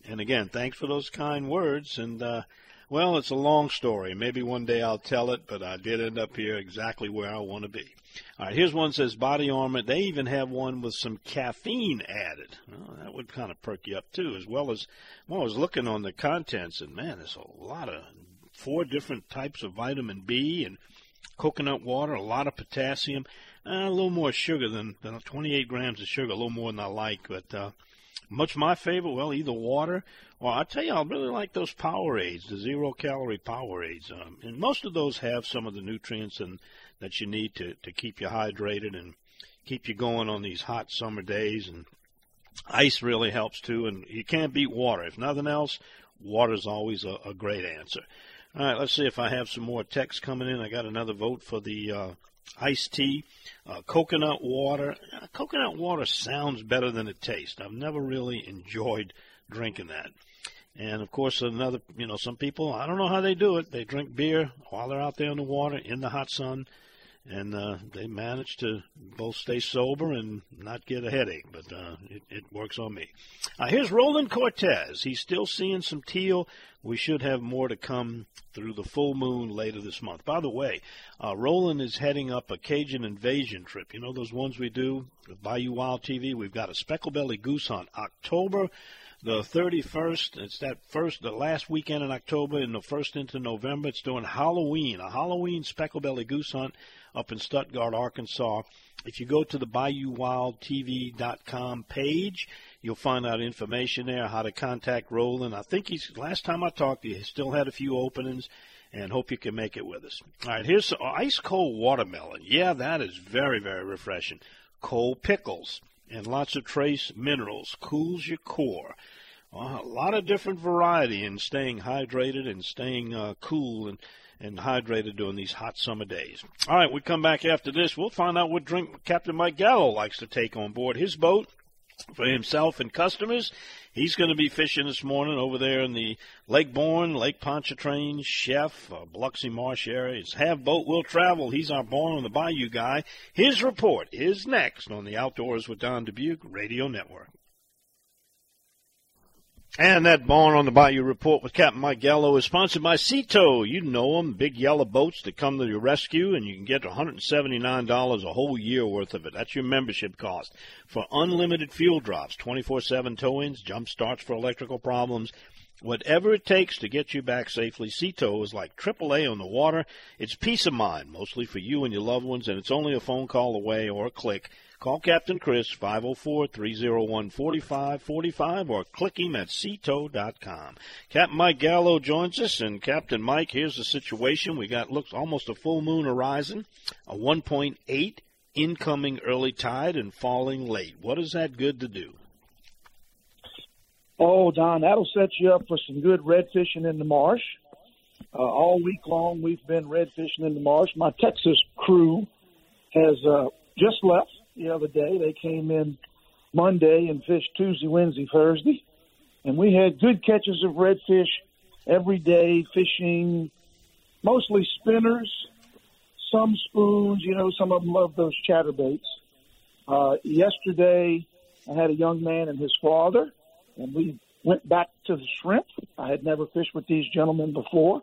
And again, thanks for those kind words. And uh, well, it's a long story. Maybe one day I'll tell it, but I did end up here exactly where I want to be. All right, here's one says body armor. They even have one with some caffeine added. Well, that would kind of perk you up too, as well as well. I was looking on the contents, and man, there's a lot of four different types of vitamin B and coconut water, a lot of potassium, uh, a little more sugar than, than 28 grams of sugar, a little more than I like, but uh, much my favorite. Well, either water or I tell you, I really like those Powerades, the zero calorie Powerades, um, and most of those have some of the nutrients and that you need to, to keep you hydrated and keep you going on these hot summer days. And ice really helps too. And you can't beat water. If nothing else, water is always a, a great answer. All right, let's see if I have some more text coming in. I got another vote for the uh, iced tea, uh, coconut water. Uh, coconut water sounds better than it tastes. I've never really enjoyed drinking that. And of course, another, you know, some people, I don't know how they do it. They drink beer while they're out there in the water, in the hot sun and uh, they managed to both stay sober and not get a headache. But uh, it, it works on me. Uh, here's Roland Cortez. He's still seeing some teal. We should have more to come through the full moon later this month. By the way, uh, Roland is heading up a Cajun invasion trip. You know those ones we do with Bayou Wild TV. We've got a specklebelly goose hunt October the 31st. It's that first, the last weekend in October and the first into November. It's doing Halloween, a Halloween specklebelly goose hunt up in Stuttgart, Arkansas. If you go to the BayouWildTV.com page, you'll find out information there, how to contact Roland. I think he's, last time I talked to you, he still had a few openings and hope you can make it with us. All right, here's ice cold watermelon. Yeah, that is very, very refreshing. Cold pickles and lots of trace minerals cools your core. A lot of different variety in staying hydrated and staying uh, cool and and hydrated during these hot summer days. All right, we come back after this. We'll find out what drink Captain Mike Gallo likes to take on board his boat for himself and customers. He's going to be fishing this morning over there in the Lake Borgne, Lake Pontchartrain, Chef, uh, Biloxi Marsh area. Have Boat Will Travel. He's our Born on the Bayou guy. His report is next on the Outdoors with Don Dubuque Radio Network. And that Born on the Bayou report with Captain Mike Gallo is sponsored by Sea-Tow. You know them, big yellow boats that come to your rescue, and you can get $179 a whole year worth of it. That's your membership cost for unlimited fuel drops, 24/7 tow-ins, jump starts for electrical problems. Whatever it takes to get you back safely, Sea-Tow is like AAA on the water. It's peace of mind, mostly for you and your loved ones, and it's only a phone call away or a click Call Captain Chris 504-301-4545 or click him at seatow.com. Captain Mike Gallo joins us, and Captain Mike, here's the situation. We got looks almost a full moon horizon, a 1.8 incoming early tide, and falling late. What is that good to do? Oh, Don, that'll set you up for some good red fishing in the marsh. Uh, all week long, we've been red fishing in the marsh. My Texas crew has uh, just left the other day. They came in Monday and fished Tuesday, Wednesday, Thursday, and we had good catches of redfish every day, fishing mostly spinners, some spoons. You know, some of them love those chatterbaits. Uh, yesterday, I had a young man and his father, and we went back to the shrimp. I had never fished with these gentlemen before.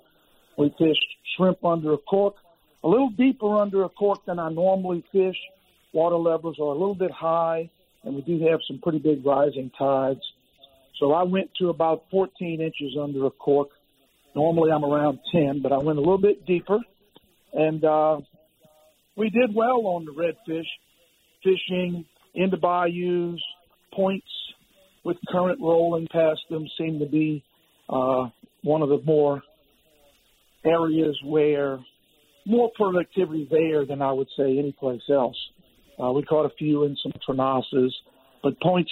We fished shrimp under a cork, a little deeper under a cork than I normally fish. Water levels are a little bit high, and we do have some pretty big rising tides. So I went to about 14 inches under a cork. Normally I'm around 10, but I went a little bit deeper, and uh, we did well on the redfish, fishing into bayous, points with current rolling past them seem to be uh, one of the more areas where more productivity there than I would say anyplace else. Uh, we caught a few in some tronasses, but points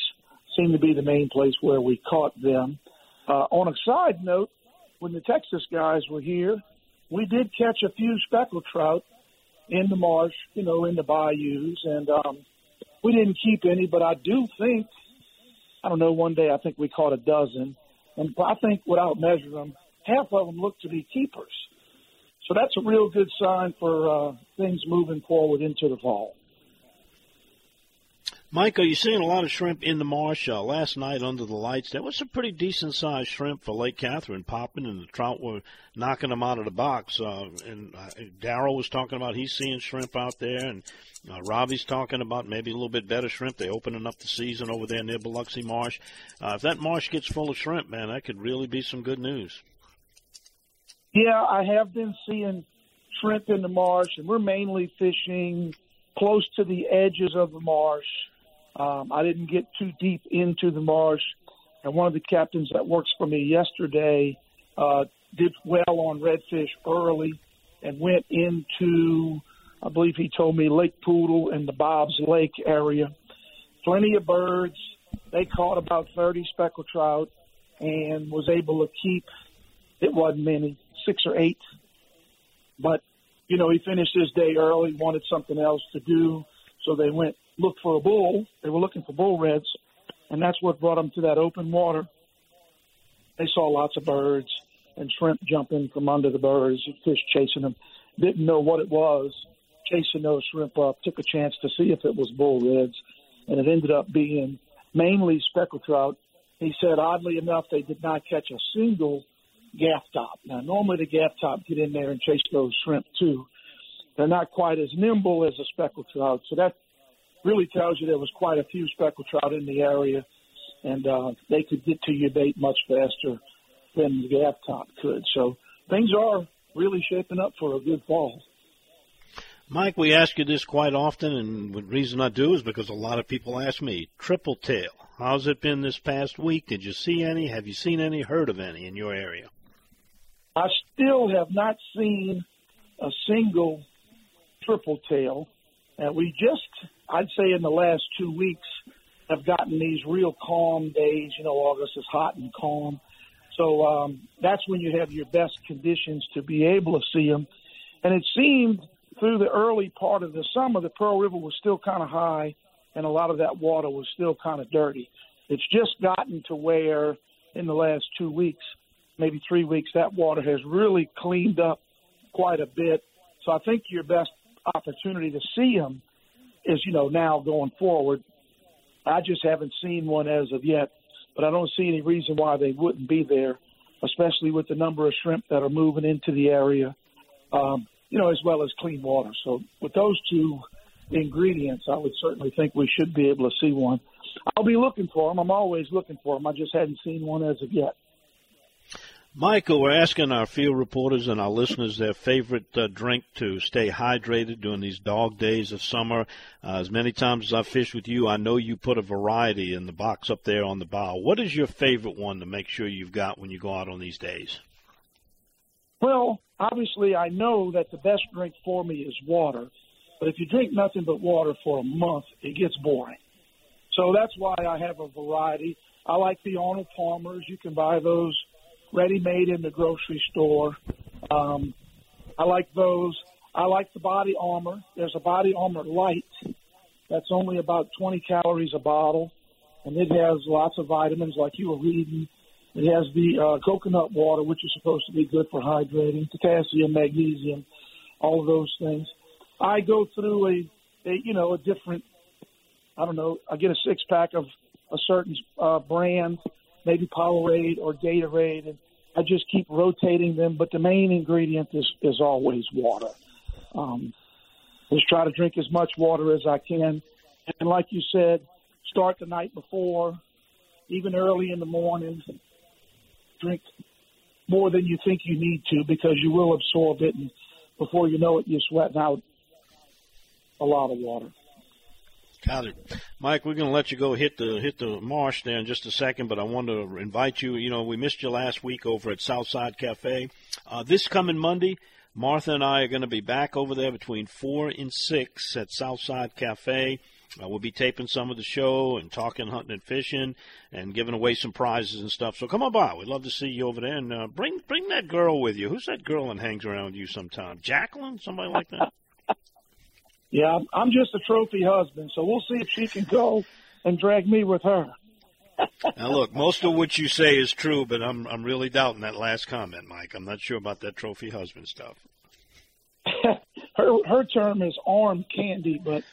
seem to be the main place where we caught them. Uh, on a side note, when the Texas guys were here, we did catch a few speckled trout in the marsh, you know, in the bayous, and um, we didn't keep any, but I do think, I don't know, one day I think we caught a dozen, and I think without measuring them, half of them look to be keepers. So that's a real good sign for uh, things moving forward into the fall. Are you seeing a lot of shrimp in the marsh? Uh, last night under the lights, there was some pretty decent sized shrimp for Lake Catherine popping, and the trout were knocking them out of the box. Uh, and uh, Daryl was talking about he's seeing shrimp out there, and uh, Robbie's talking about maybe a little bit better shrimp. They're opening up the season over there near Biloxi Marsh. Uh, if that marsh gets full of shrimp, man, that could really be some good news. Yeah, I have been seeing shrimp in the marsh, and we're mainly fishing close to the edges of the marsh. Um, I didn't get too deep into the marsh, and one of the captains that works for me yesterday uh, did well on redfish early and went into, I believe he told me, Lake Poodle and the Bob's Lake area. Plenty of birds. They caught about 30 speckled trout and was able to keep, it wasn't many, six or eight. But, you know, he finished his day early, wanted something else to do. So they went look for a bull. They were looking for bull reds, and that's what brought them to that open water. They saw lots of birds and shrimp jumping from under the birds, fish chasing them. Didn't know what it was, chasing those shrimp up. Took a chance to see if it was bull reds, and it ended up being mainly speckled trout. He said, oddly enough, they did not catch a single gaff top. Now, normally the gaff top get in there and chase those shrimp too. They're not quite as nimble as a speckled trout, so that really tells you there was quite a few speckled trout in the area, and uh, they could get to your bait much faster than the gaff top could. So things are really shaping up for a good fall. Mike, we ask you this quite often, and the reason I do is because a lot of people ask me, triple tail, how's it been this past week? Did you see any? Have you seen any? Heard of any in your area? I still have not seen a single triple tail. And we just, I'd say in the last two weeks, have gotten these real calm days. You know, August is hot and calm. So um, that's when you have your best conditions to be able to see them. And it seemed through the early part of the summer, the Pearl River was still kind of high, and a lot of that water was still kind of dirty. It's just gotten to where in the last two weeks, maybe three weeks, that water has really cleaned up quite a bit. So I think your best opportunity to see them is, you know, now going forward. I just haven't seen one as of yet, but I don't see any reason why they wouldn't be there, especially with the number of shrimp that are moving into the area, um, you know, as well as clean water. So with those two ingredients, I would certainly think we should be able to see one. I'll be looking for them. I'm always looking for them. I just hadn't seen one as of yet. Michael, we're asking our field reporters and our listeners their favorite uh, drink to stay hydrated during these dog days of summer. Uh, as many times as I've fished with you, I know you put a variety in the box up there on the bow. What is your favorite one to make sure you've got when you go out on these days? Well, obviously, I know that the best drink for me is water. But if you drink nothing but water for a month, it gets boring. So that's why I have a variety. I like the Arnold Palmers. You can buy those ready made in the grocery store. Um, I like those. I like the body armor. There's a body armor light that's only about 20 calories a bottle, and it has lots of vitamins, like you were reading. It has the uh, coconut water, which is supposed to be good for hydrating, potassium, magnesium, all of those things. I go through a, a you know, a different, I don't know, I get a six pack of a certain uh, brand, maybe Powerade or Gatorade, and I just keep rotating them. But the main ingredient is is always water. Um, just try to drink as much water as I can, and like you said, start the night before, even early in the morning. Drink more than you think you need to because you will absorb it, and before you know it, you're sweating out a lot of water. Got it, Mike. We're going to let you go hit the hit the marsh there in just a second, but I want to invite you. You know, we missed you last week over at Southside Cafe. Uh, this coming Monday, Martha and I are going to be back over there between four and six at Southside Cafe. Uh, we'll be taping some of the show and talking hunting and fishing and giving away some prizes and stuff. So come on by. We'd love to see you over there. And uh, bring bring that girl with you. Who's that girl that hangs around you sometime? Jacqueline? Somebody like that? Yeah, I'm just a trophy husband, so we'll see if she can go and drag me with her. [LAUGHS] now look, most of what you say is true, but I'm I'm really doubting that last comment, Mike. I'm not sure about that trophy husband stuff. [LAUGHS] her her term is arm candy, but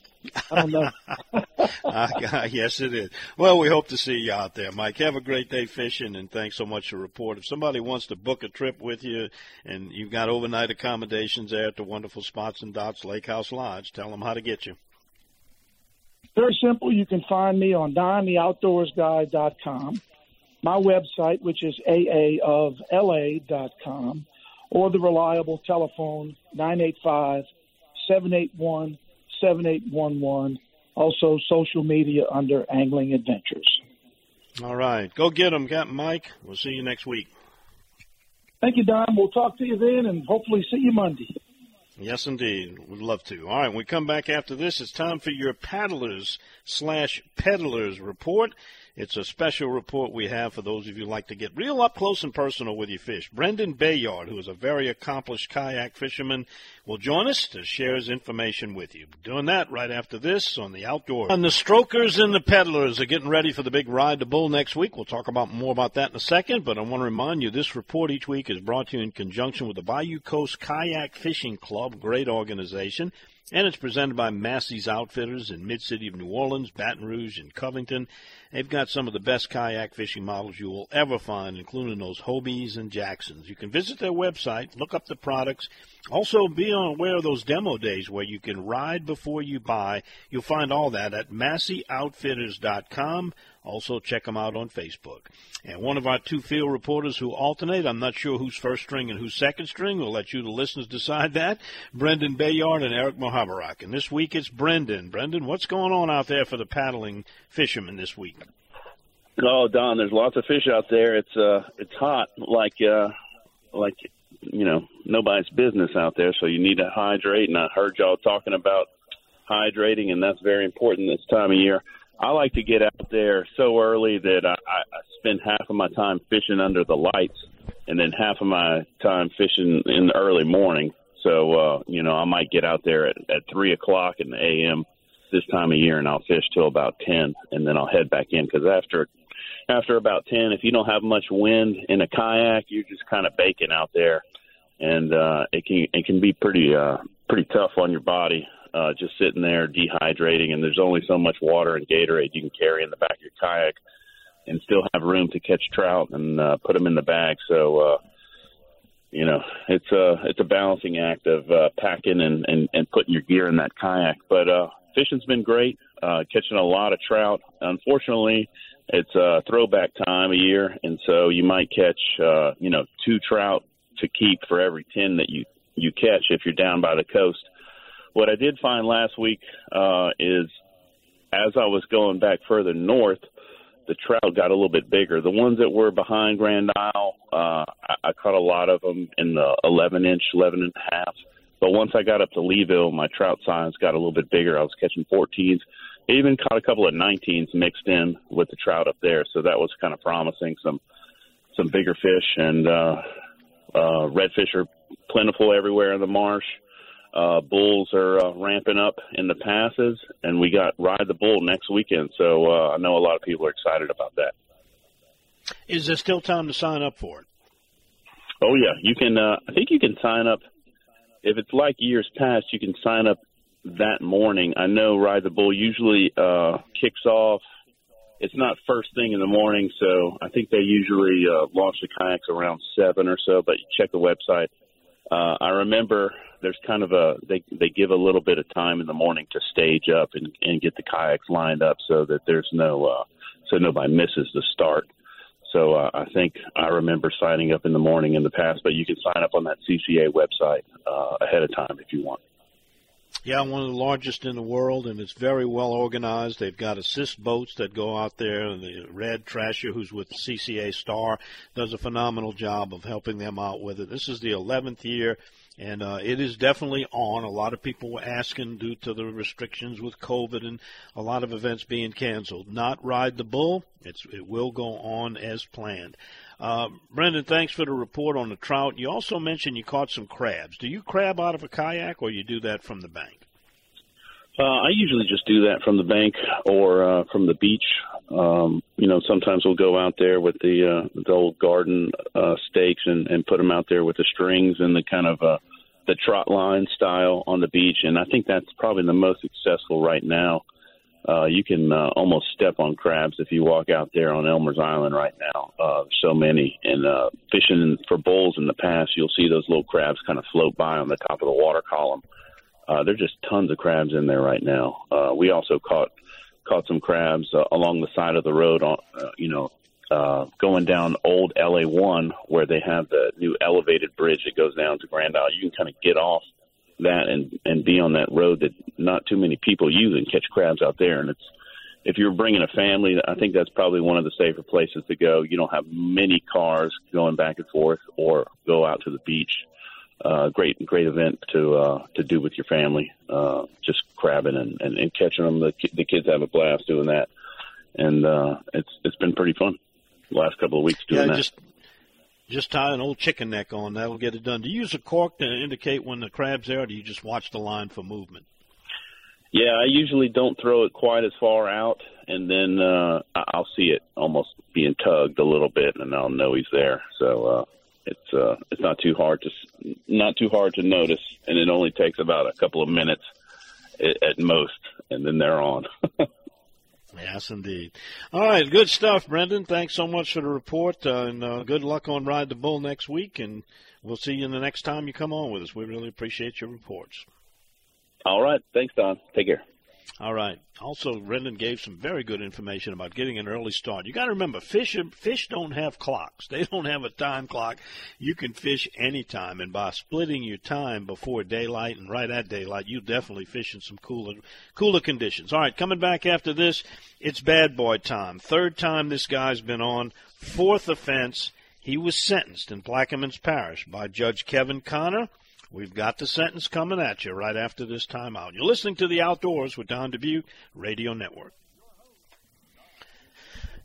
I don't know. [LAUGHS] uh, yes, it is. Well, we hope to see you out there, Mike. Have a great day fishing, and thanks so much for the report. If somebody wants to book a trip with you, and you've got overnight accommodations there at the wonderful Spots and Dots Lake House Lodge, tell them how to get you. Very simple. You can find me on DonTheOutdoorsGuy.com, my website, which is aaofla.com, or the reliable telephone 985 781 7811. Also, social media under Angling Adventures. All right. Go get them, Captain Mike. We'll see you next week. Thank you, Don. We'll talk to you then and hopefully see you Monday. Yes, indeed. We'd love to. All right. When we come back after this, it's time for your paddlers slash peddlers report. It's a special report we have for those of you who like to get real up close and personal with your fish. Brendan Bayard, who is a very accomplished kayak fisherman, will join us to share his information with you. Doing that right after this on the outdoor. And the strokers and the peddlers are getting ready for the big ride to bull next week. We'll talk about more about that in a second, but I want to remind you this report each week is brought to you in conjunction with the Bayou Coast Kayak Fishing Club, great organization. And it's presented by Massey's Outfitters in Mid-City of New Orleans, Baton Rouge, and Covington. They've got some of the best kayak fishing models you will ever find, including those Hobies and Jacksons. You can visit their website, look up the products. Also, be aware of those demo days where you can ride before you buy. You'll find all that at MasseyOutfitters.com also, check them out on Facebook. And one of our two field reporters who alternate, I'm not sure who's first string and who's second string. We'll let you, the listeners, decide that. Brendan Bayard and Eric Mohabarak. And this week it's Brendan. Brendan, what's going on out there for the paddling fishermen this week? Oh, Don, there's lots of fish out there. It's uh, it's hot, like uh, like you know, nobody's business out there. So you need to hydrate. And I heard y'all talking about hydrating, and that's very important this time of year. I like to get out there so early that I, I spend half of my time fishing under the lights, and then half of my time fishing in the early morning. So uh, you know, I might get out there at, at three o'clock in the a.m. this time of year, and I'll fish till about ten, and then I'll head back in because after after about ten, if you don't have much wind in a kayak, you're just kind of baking out there, and uh, it can it can be pretty uh, pretty tough on your body uh, just sitting there dehydrating, and there's only so much water and Gatorade you can carry in the back of your kayak, and still have room to catch trout and uh, put them in the bag. So, uh, you know, it's a it's a balancing act of uh, packing and, and and putting your gear in that kayak. But uh, fishing's been great, uh, catching a lot of trout. Unfortunately, it's a throwback time of year, and so you might catch uh, you know two trout to keep for every ten that you you catch if you're down by the coast. What I did find last week uh, is as I was going back further north, the trout got a little bit bigger. The ones that were behind Grand Isle, uh, I, I caught a lot of them in the 11 inch, 11 and a half. But once I got up to Leeville, my trout size got a little bit bigger. I was catching 14s. Even caught a couple of 19s mixed in with the trout up there, so that was kind of promising. Some some bigger fish and uh, uh, redfish are plentiful everywhere in the marsh. uh, bulls are uh, ramping up in the passes, and we got ride the bull next weekend. So uh, I know a lot of people are excited about that. Is there still time to sign up for it? Oh yeah, you can. Uh, I think you can sign up if it's like years past. You can sign up that morning. I know Ride the Bull usually uh, kicks off. It's not first thing in the morning, so I think they usually uh, launch the kayaks around seven or so. But check the website. Uh, I remember there's kind of a they they give a little bit of time in the morning to stage up and, and get the kayaks lined up so that there's no uh, so nobody misses the start. So uh, I think I remember signing up in the morning in the past, but you can sign up on that CCA website uh, ahead of time if you want. Yeah, one of the largest in the world, and it's very well organized. They've got assist boats that go out there, and the Red Trasher, who's with CCA Star, does a phenomenal job of helping them out with it. This is the 11th year and uh, it is definitely on. A lot of people were asking due to the restrictions with COVID and a lot of events being canceled. Not ride the bull. It's it will go on as planned. Uh, Brendan, thanks for the report on the trout. You also mentioned you caught some crabs. Do you crab out of a kayak, or you do that from the bank? Uh, I usually just do that from the bank or uh, from the beach. Um, you know, sometimes we'll go out there with the uh, the old garden uh, stakes and, and put them out there with the strings and the kind of uh, the trot line style on the beach, and I think that's probably the most successful right now. Uh, you can uh, almost step on crabs if you walk out there on Elmer's Island right now. Uh, so many, and uh, fishing for bulls in the past, you'll see those little crabs kind of float by on the top of the water column. Uh, there's just tons of crabs in there right now. Uh, we also caught caught some crabs uh, along the side of the road, on uh, you know, uh, going down old LA one where they have the new elevated bridge that goes down to Grand Isle. You can kind of get off that and and be on that road that not too many people use and catch crabs out there. And it's if you're bringing a family, I think that's probably one of the safer places to go. You don't have many cars going back and forth, or go out to the beach. Uh, great, great event to uh, to do with your family. Uh, just crabbing and, and, and catching them. The, the kids have a blast doing that, and uh, it's it's been pretty fun the last couple of weeks doing yeah, that. Just, just tie an old chicken neck on. That'll get it done. Do you use a cork to indicate when the crab's there, or do you just watch the line for movement? Yeah, I usually don't throw it quite as far out, and then uh, I'll see it almost being tugged a little bit, and I'll know he's there. So uh, it's uh, it's not too hard to not too hard to notice, and it only takes about a couple of minutes at, at most, and then they're on. [LAUGHS] Yes, indeed. All right, good stuff, Brendan. Thanks so much for the report, uh, and uh, good luck on Ride the Bull next week. And we'll see you the next time you come on with us. We really appreciate your reports. All right, thanks, Don. Take care. All right. Also, Brendan gave some very good information about getting an early start. You got to remember, fish fish don't have clocks. They don't have a time clock. You can fish anytime, and by splitting your time before daylight and right at daylight, you definitely fish in some cooler cooler conditions. All right, coming back after this, it's bad boy time. Third time this guy's been on. Fourth offense. He was sentenced in Plaquemines Parish by Judge Kevin Connor We've got the sentence coming at you right after this timeout. You're listening to The Outdoors with Don Dubuque Radio Network.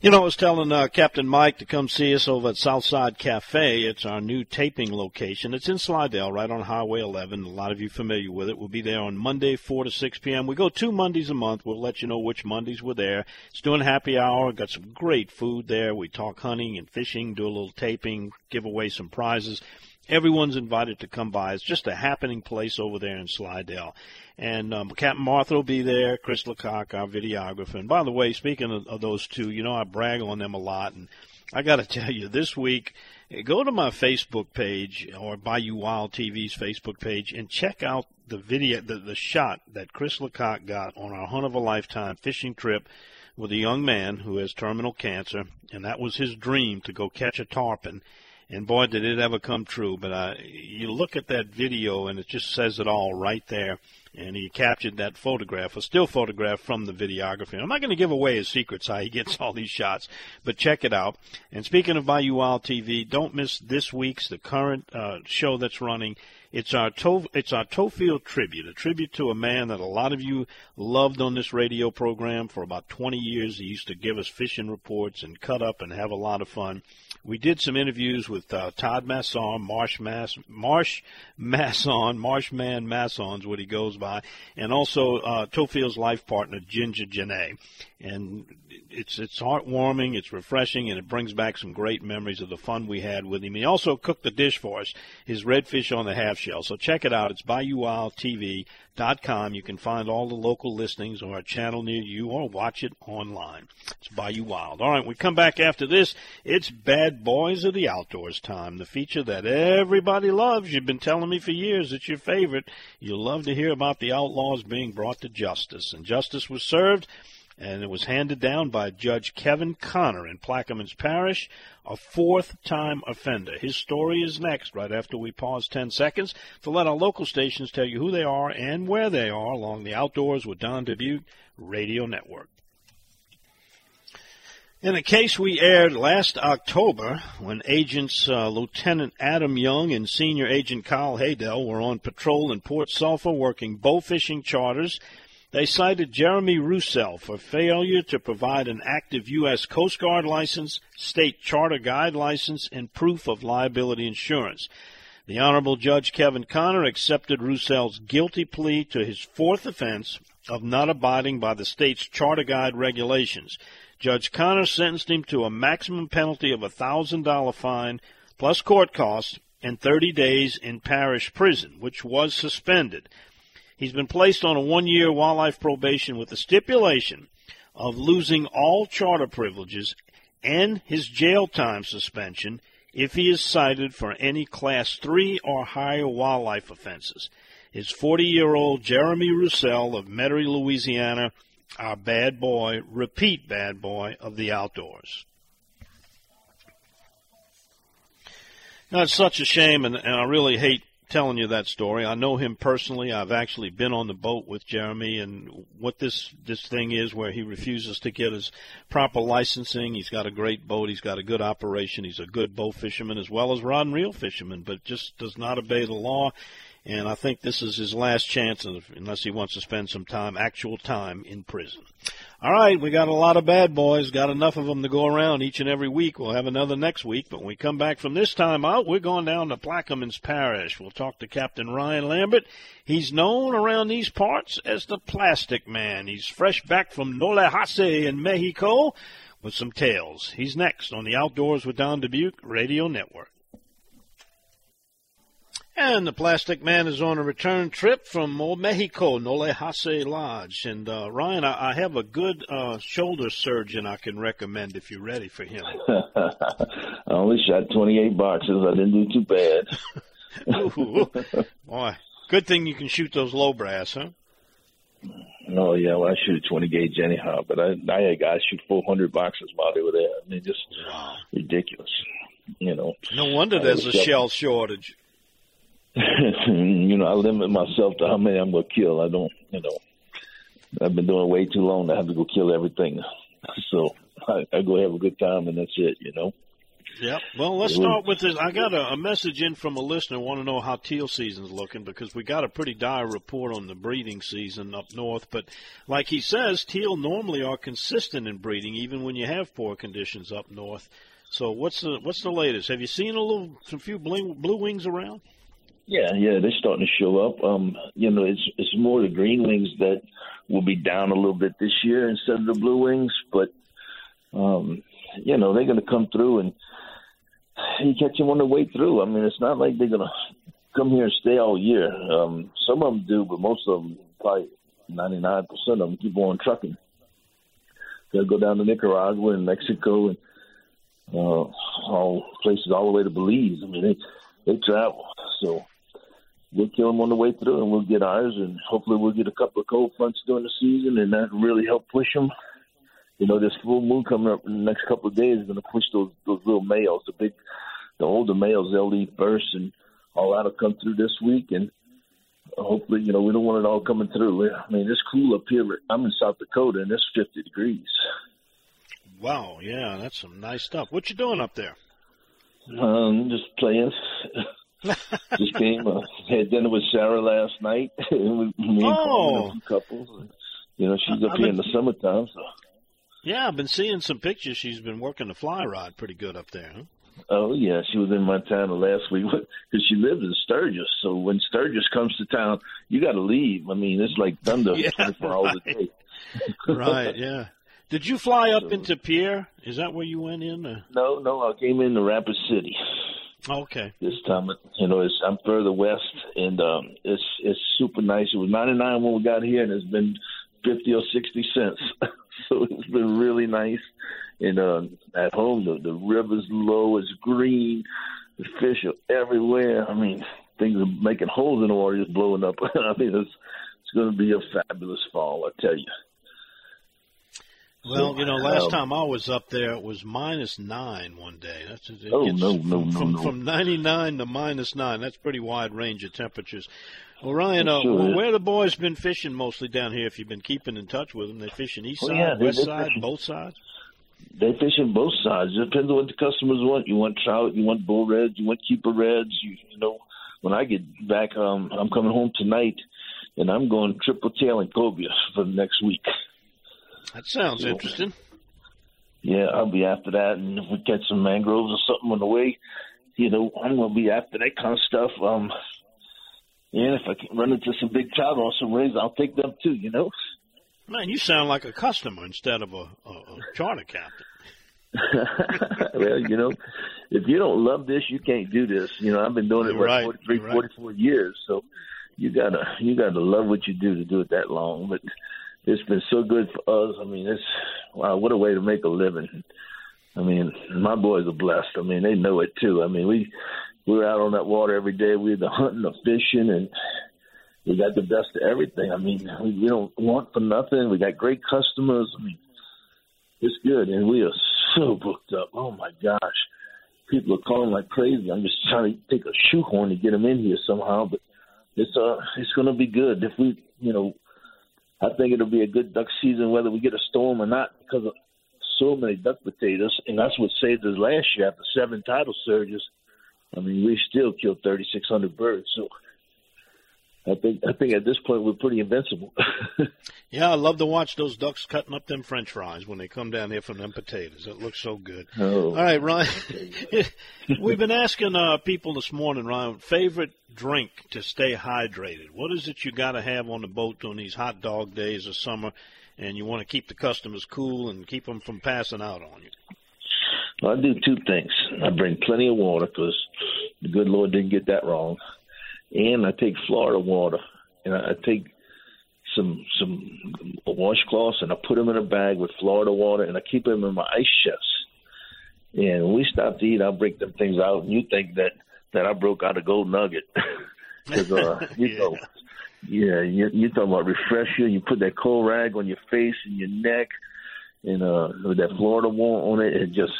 You know, I was telling uh, Captain Mike to come see us over at Southside Cafe. It's our new taping location. It's in Slidell, right on Highway 11. A lot of you familiar with it. We'll be there on Monday, 4 to 6 p.m. We go two Mondays a month. We'll let you know which Mondays we're there. It's doing happy hour. Got some great food there. We talk hunting and fishing, do a little taping, give away some prizes. Everyone's invited to come by. It's just a happening place over there in Slidell. And um, Captain Martha will be there, Chris Lecoq, our videographer. And by the way, speaking of, of those two, you know I brag on them a lot. And I got to [LAUGHS] tell you, this week, go to my Facebook page or Bayou Wild TV's Facebook page and check out the video, the, the shot that Chris Lecoq got on our hunt of a lifetime fishing trip with a young man who has terminal cancer, and that was his dream to go catch a tarpon and boy, did it ever come true. But uh, you look at that video, and it just says it all right there. And he captured that photograph, a still photograph from the videography. I'm not going to give away his secrets how he gets [LAUGHS] all these shots, but check it out. And speaking of Bayou Wild TV, don't miss this week's the current uh, show that's running It's our to- it's our Tofield tribute, a tribute to a man that a lot of you loved on this radio program for about 20 years. He used to give us fishing reports and cut up and have a lot of fun. We did some interviews with uh, Todd Masson, Marsh Mass, Marsh Masson, Marshman Masson's what he goes by, and also uh, Tofield's life partner Ginger Janae. And it's it's heartwarming, it's refreshing, and it brings back some great memories of the fun we had with him. He also cooked the dish for us, his redfish on the half shell. So check it out. It's BayouWildTV.com. You can find all the local listings or a channel near you, or watch it online. It's Bayou Wild. All right, we come back after this. It's Bad Boys of the Outdoors time, the feature that everybody loves. You've been telling me for years it's your favorite. You'll love to hear about the outlaws being brought to justice, and justice was served and it was handed down by Judge Kevin Conner in Plaquemines Parish, a fourth time offender. His story is next, right after we pause 10 seconds to let our local stations tell you who they are and where they are along the Outdoors with Don Dubuc Radio Network. In a case we aired last October, when agents uh, Lieutenant Adam Young and Senior Agent Kyle Haydell were on patrol in Port Sulphur working bow fishing charters they cited Jeremy Roussel for failure to provide an active U.S. Coast Guard license, state charter guide license, and proof of liability insurance. The Honorable Judge Kevin Conner accepted Roussel's guilty plea to his fourth offense of not abiding by the state's charter guide regulations. Judge Conner sentenced him to a maximum penalty of a $1,000 fine plus court costs and 30 days in parish prison, which was suspended. He's been placed on a one year wildlife probation with the stipulation of losing all charter privileges and his jail time suspension if he is cited for any Class 3 or higher wildlife offenses. His 40 year old Jeremy Roussel of Metairie, Louisiana, our bad boy, repeat bad boy of the outdoors. Now, it's such a shame, and, and I really hate telling you that story. I know him personally. I've actually been on the boat with Jeremy, and what this this thing is, where he refuses to get his proper licensing. He's got a great boat. He's got a good operation. He's a good bow fisherman as well as rod and reel fisherman, but just does not obey the law. And I think this is his last chance, unless he wants to spend some time, actual time, in prison. All right, we got a lot of bad boys. Got enough of them to go around each and every week. We'll have another next week. But when we come back from this time out, we're going down to Plaquemines Parish. We'll talk to Captain Ryan Lambert. He's known around these parts as the Plastic Man. He's fresh back from Nolehase in Mexico with some tales. He's next on the Outdoors with Don Dubuc Radio Network. And the Plastic Man is on a return trip from Old Mexico, Nolehase Lodge. And uh, Ryan, I, I, have a good uh, shoulder surgeon I can recommend if you're ready for him. [LAUGHS] I only shot 28 boxes. I didn't do too bad. Boy, good thing you can shoot those low brass, huh? Oh yeah, well I shoot a 20 gauge anyhow, but I I had guys shoot 400 boxes while they were there. I mean, just ridiculous. You know. No wonder there's a shell shortage. [LAUGHS] you know, I limit myself to how many I'm gonna kill. I don't, you know, I've been doing it way too long to have to go kill everything. [LAUGHS] So I, I go have a good time and that's it. You know. Yeah. Well, let's start with this. I got a, a message in from a listener want to know how teal season's looking because we got a pretty dire report on the breeding season up north. But like he says, teal normally are consistent in breeding even when you have poor conditions up north. So what's the what's the latest? Have you seen a little some few blue, blue wings around? Yeah, yeah, they're starting to show up. Um, you know, it's it's more the green wings that will be down a little bit this year instead of the blue wings, but um, you know, they're going to come through and you catch them on the way through. I mean, it's not like they're going to come here and stay all year. Um, some of them do, but most of them, probably 99% of them, keep on trucking. They'll go down to Nicaragua and Mexico and uh, all places all the way to Belize. I mean, they they travel. So we'll kill them on the way through, and we'll get ours, and hopefully we'll get a couple of cold fronts during the season, and that really help push them. You know, this full moon coming up in the next couple of days is going to push those those little males, the big, the older males. They'll leave first, and all that'll come through this week, and hopefully, you know, we don't want it all coming through. I mean, it's cool up here. I'm in South Dakota, and it's 50 degrees. Wow, yeah, that's some nice stuff. What you doing up there? Um, just playing. Just came. Uh, had dinner with Sarah last night. [LAUGHS] me and oh, a couples. And, you know, she's up I've here been, in the summertime. So. Yeah, I've been seeing some pictures. She's been working the fly rod pretty good up there. Huh? Oh yeah, she was in Montana last week [LAUGHS] because she lives in Sturgis. So when Sturgis comes to town, you got to leave. I mean, it's like thunder [LAUGHS] yeah, 24 right. hours a day. right. Yeah. Did you fly up so, into Pierre? Is that where you went in? Or? No, no, I came into Rapid City. Okay. This time, you know, it's, I'm further west, and um, it's it's super nice. It was 99 when we got here, and it's been 50 or 60 cents. [LAUGHS] so it's been really nice. And uh, at home, the, the river's low, it's green, the fish are everywhere. I mean, things are making holes in the water, just blowing up. [LAUGHS] I mean, it's it's going to be a fabulous fall, I tell you. Well, you know, last um, time I was up there, it was minus nine one day. That's it oh no, no, no, from, no. From ninety nine to minus nine. That's pretty wide range of temperatures. Well, Ryan, uh, sure where the boys been fishing mostly down here? If you've been keeping in touch with them, they fishing east oh, side, yeah, west side, fishing. both sides. They fishing both sides. It depends on what the customers want. You want trout, you want bull reds, you want keeper reds. You, you know, when I get back, um, I'm coming home tonight, and I'm going triple tail and cobia for the next week. That sounds so, interesting yeah, I'll be after that. And if we catch some mangroves or something on the way, you know, I'm gonna be after that kind of stuff. Um, and if I can run into some big trout or some rays, I'll take them too. You know. Man, you sound like a customer instead of a, a, a charter captain. [LAUGHS] well, you know, if you don't love this, you can't do this. You know, I've been doing it for right. 43, right. 44 years, so you gotta you gotta love what you do to do it that long. But it's been so good for us. I mean, it's wow, what a way to make a living. I mean, my boys are blessed. I mean, they know it too. I mean, we we were out on that water every day. We were the hunting, the fishing, and we got the best of everything. I mean, we, we don't want for nothing. We got great customers. I mean, it's good, and we are so booked up. Oh my gosh, people are calling like crazy. I'm just trying to take a shoehorn to get them in here somehow, but it's uh it's going to be good if we you know I think it'll be a good duck season whether we get a storm or not because of so many duck potatoes, and that's what saved us last year after seven tidal surges. I mean, we still killed 3,600 birds. So I think I think at this point we're pretty invincible. [LAUGHS] yeah, I love to watch those ducks cutting up them French fries when they come down here from them potatoes. It looks so good. Oh. All right, Ryan. [LAUGHS] We've been asking uh, people this morning, Ryan, favorite drink to stay hydrated. What is it you got to have on the boat on these hot dog days of summer, and you want to keep the customers cool and keep them from passing out on you? Well, I do two things. I bring plenty of water because the good Lord didn't get that wrong and I take Florida water, and I take some some washcloths and I put them in a bag with Florida water, and I keep them in my ice chest. And when we stop to eat, I'll break them things out, and you think that that I broke out a gold nugget [LAUGHS] because uh, [LAUGHS] you yeah. know. Yeah, you, you're talking about refresh you. You put that cold rag on your face and your neck, and uh, with that Florida water on it, it just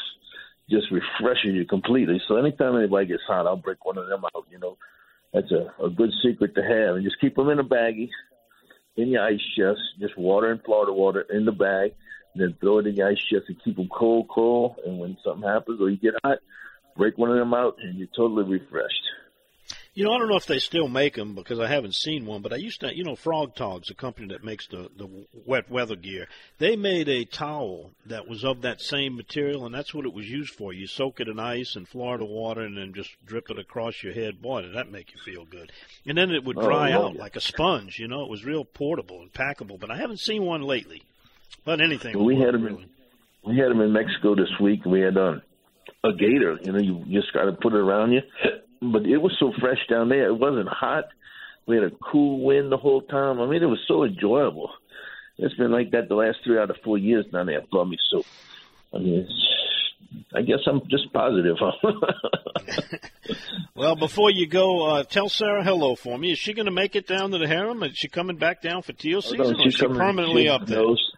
just refreshes you completely. So anytime anybody gets hot, I'll break one of them out. You know, that's a, a good secret to have. And just keep them in a baggie in your ice chest, just water and Florida water in the bag, and then throw it in your ice chest and keep them cold, cold. And when something happens or you get hot, break one of them out and you're totally refreshed. You know, I don't know if they still make them because I haven't seen one, but I used to, you know, Frogg Toggs, a company that makes the, the wet weather gear, they made a towel that was of that same material, and that's what it was used for. You soak it in ice and Florida water and then just drip it across your head. Boy, did that make you feel good. And then it would dry oh, out like a sponge, you know, it was real portable and packable, but I haven't seen one lately. But anything. Well, we had them in, we had them in Mexico this week. We had um, a gator, you know, you just got to put it around you but it was so fresh down there. It wasn't hot. We had a cool wind the whole time. I mean, it was so enjoyable. It's been like that the last three out of four years down there at Plummy. So, I mean, I guess I'm just positive. [LAUGHS] well, before you go, uh, tell Sarah hello for me. Is she going to make it down to the harem? Is she coming back down for teal season, oh, no, or is she permanently she up there? Knows,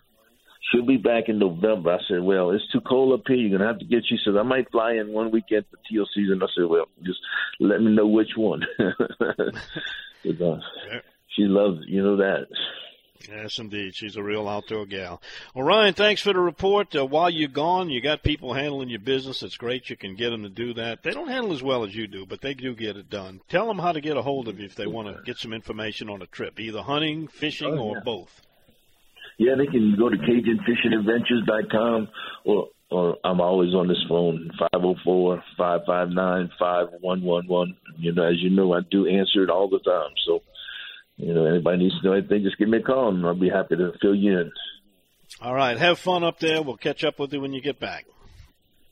she'll be back in November. I said, well, it's too cold up here. You're going to have to get, she said, I might fly in one weekend for teal season. I said, well, just let me know which one. [LAUGHS] uh, she loves, you know that. Yes, indeed. She's a real outdoor gal. Well, Ryan, thanks for the report. Uh, while you're gone, you got people handling your business. It's great you can get them to do that. They don't handle as well as you do, but they do get it done. Tell them how to get a hold of you if they want to get some information on a trip, either hunting, fishing, Oh, or both. Yeah, they can go to CajunFishingAdventures.com or or I'm always on this phone, 504-559-5111. You know, as you know, I do answer it all the time. So, you know, anybody needs to know anything, just give me a call and I'll be happy to fill you in. All right. Have fun up there. We'll catch up with you when you get back.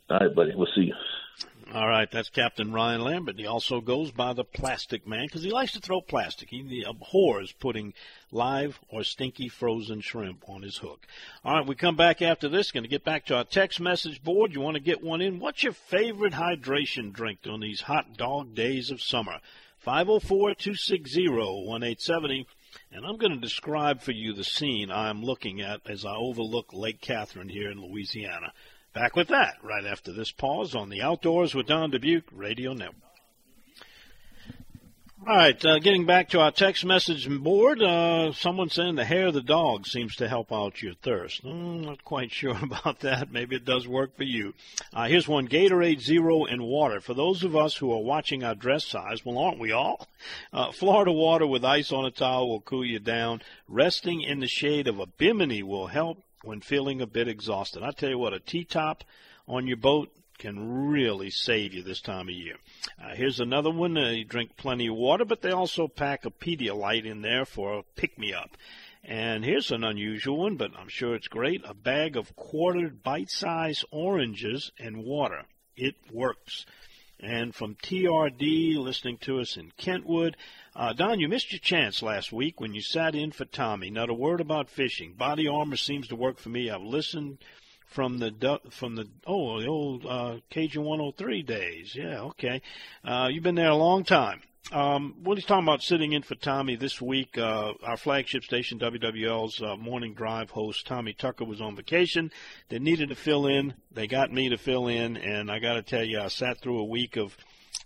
All right, buddy. We'll see you. All right, that's Captain Ryan Lambert. He also goes by the Plastic Man because he likes to throw plastic. He abhors uh, putting live or stinky frozen shrimp on his hook. All right, we come back after this. Going to get back to our text message board. You want to get one in? What's your favorite hydration drink on these hot dog days of summer? 504-260-1870. And I'm going to describe for you the scene I'm looking at as I overlook Lake Catherine here in Louisiana. Back with that right after this pause on the Outdoors with Don Dubuc Radio Network. All right, uh, getting back to our text message board, uh, someone saying the hair of the dog seems to help out your thirst. Mm, not quite [LAUGHS] sure about that. Maybe it does work for you. Uh, here's one Gatorade Zero and water. For those of us who are watching our dress size, well, aren't we all? Uh, Florida water with ice on a towel will cool you down. Resting in the shade of a bimini will help when feeling a bit exhausted. I tell you what, a T-top on your boat can really save you this time of year. Uh, here's another one. Uh, you drink plenty of water, but they also pack a Pedialyte in there for a pick-me-up. And here's an unusual one, but I'm sure it's great. A bag of quartered bite-sized oranges and water. It works. And from TRD, listening to us in Kentwood, uh, Don, you missed your chance last week when you sat in for Tommy. Not a word about fishing. Body armor seems to work for me. I've listened from the from the oh the old uh, Cajun 103 days. Yeah, okay. Uh, you've been there a long time. Um, what he's talking about sitting in for Tommy this week, uh, our flagship station WWL's uh, morning drive host Tommy Tucker was on vacation. They needed to fill in. They got me to fill in, and I got to tell you, I sat through a week of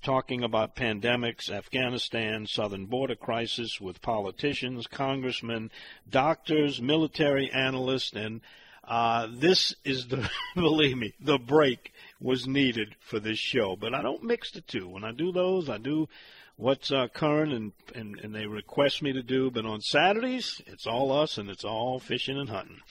talking about pandemics, Afghanistan, southern border crisis with politicians, congressmen, doctors, military analysts, and uh, this is the, [LAUGHS] believe me, the break was needed for this show. But I don't mix the two. When I do those, I do what's uh, current and, and, and they request me to do. But on Saturdays, it's all us and it's all fishing and hunting.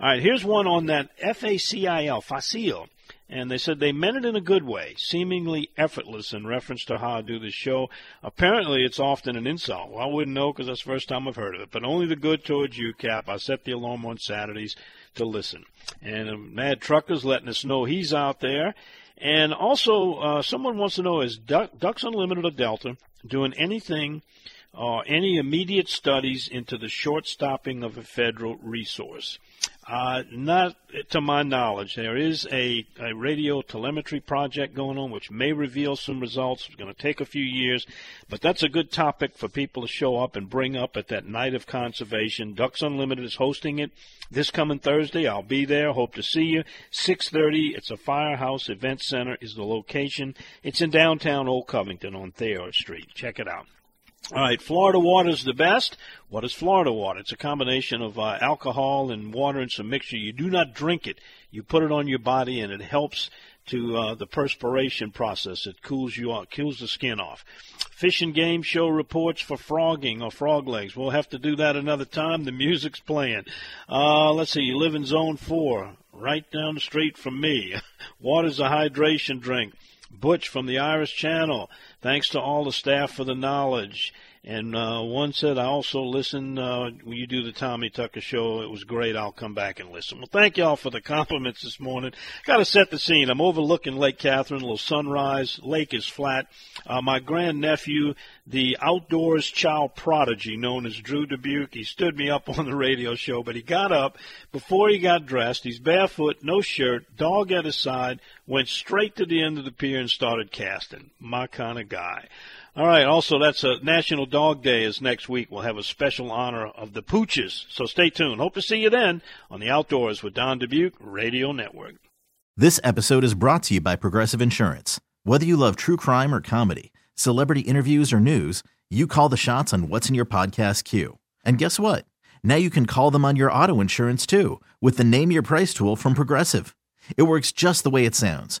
All right, here's one on that F-A-C-I-L, facile. And they said they meant it in a good way, seemingly effortless in reference to how I do this show. Apparently, it's often an insult. Well, I wouldn't know because that's the first time I've heard of it. But only the good towards you, Cap. I set the alarm on Saturdays to listen. And uh, Mad Trucker's letting us know he's out there. And also, uh, someone wants to know is Duck, Ducks Unlimited or Delta doing anything or any immediate studies into the short stopping of a federal resource? Uh, not to my knowledge. There is a, a radio telemetry project going on which may reveal some results. It's going to take a few years, but that's a good topic for people to show up and bring up at that night of conservation. Ducks Unlimited is hosting it this coming Thursday. I'll be there. Hope to see you. 6:30. It's a Firehouse Event Center is the location. It's in downtown Old Covington on Thayer Street. Check it out. All right, Florida water is the best. What is Florida water? It's a combination of uh, alcohol and water and some mixture. You do not drink it. You put it on your body, and it helps to uh, the perspiration process. It cools you off, cools the skin off. Fish and game show reports for frogging or frog legs. We'll have to do that another time. The music's playing. Uh, let's see. You live in Zone Four, right down the street from me. [LAUGHS] Water's a hydration drink. Butch from the Irish Channel. Thanks to all the staff for the knowledge. And uh, one said, I also listen uh, when you do the Tommy Tucker show. It was great. I'll come back and listen. Well, thank y'all for the compliments this morning. Got to set the scene. I'm overlooking Lake Catherine, a little sunrise. Lake is flat. Uh, my grandnephew, the outdoors child prodigy known as Drew Dubuc, he stood me up [LAUGHS] on the radio show, but he got up before he got dressed. He's barefoot, no shirt, dog at his side, went straight to the end of the pier and started casting. My kind of guy. All right. Also, that's a National Dog Day is next week. We'll have a special honor of the pooches. So stay tuned. Hope to see you then on the Outdoors with Don Dubuc Radio Network. This episode is brought to you by Progressive Insurance. Whether you love true crime or comedy, celebrity interviews or news, you call the shots on what's in your podcast queue. And guess what? Now you can call them on your auto insurance too with the Name Your Price tool from Progressive. It works just the way it sounds.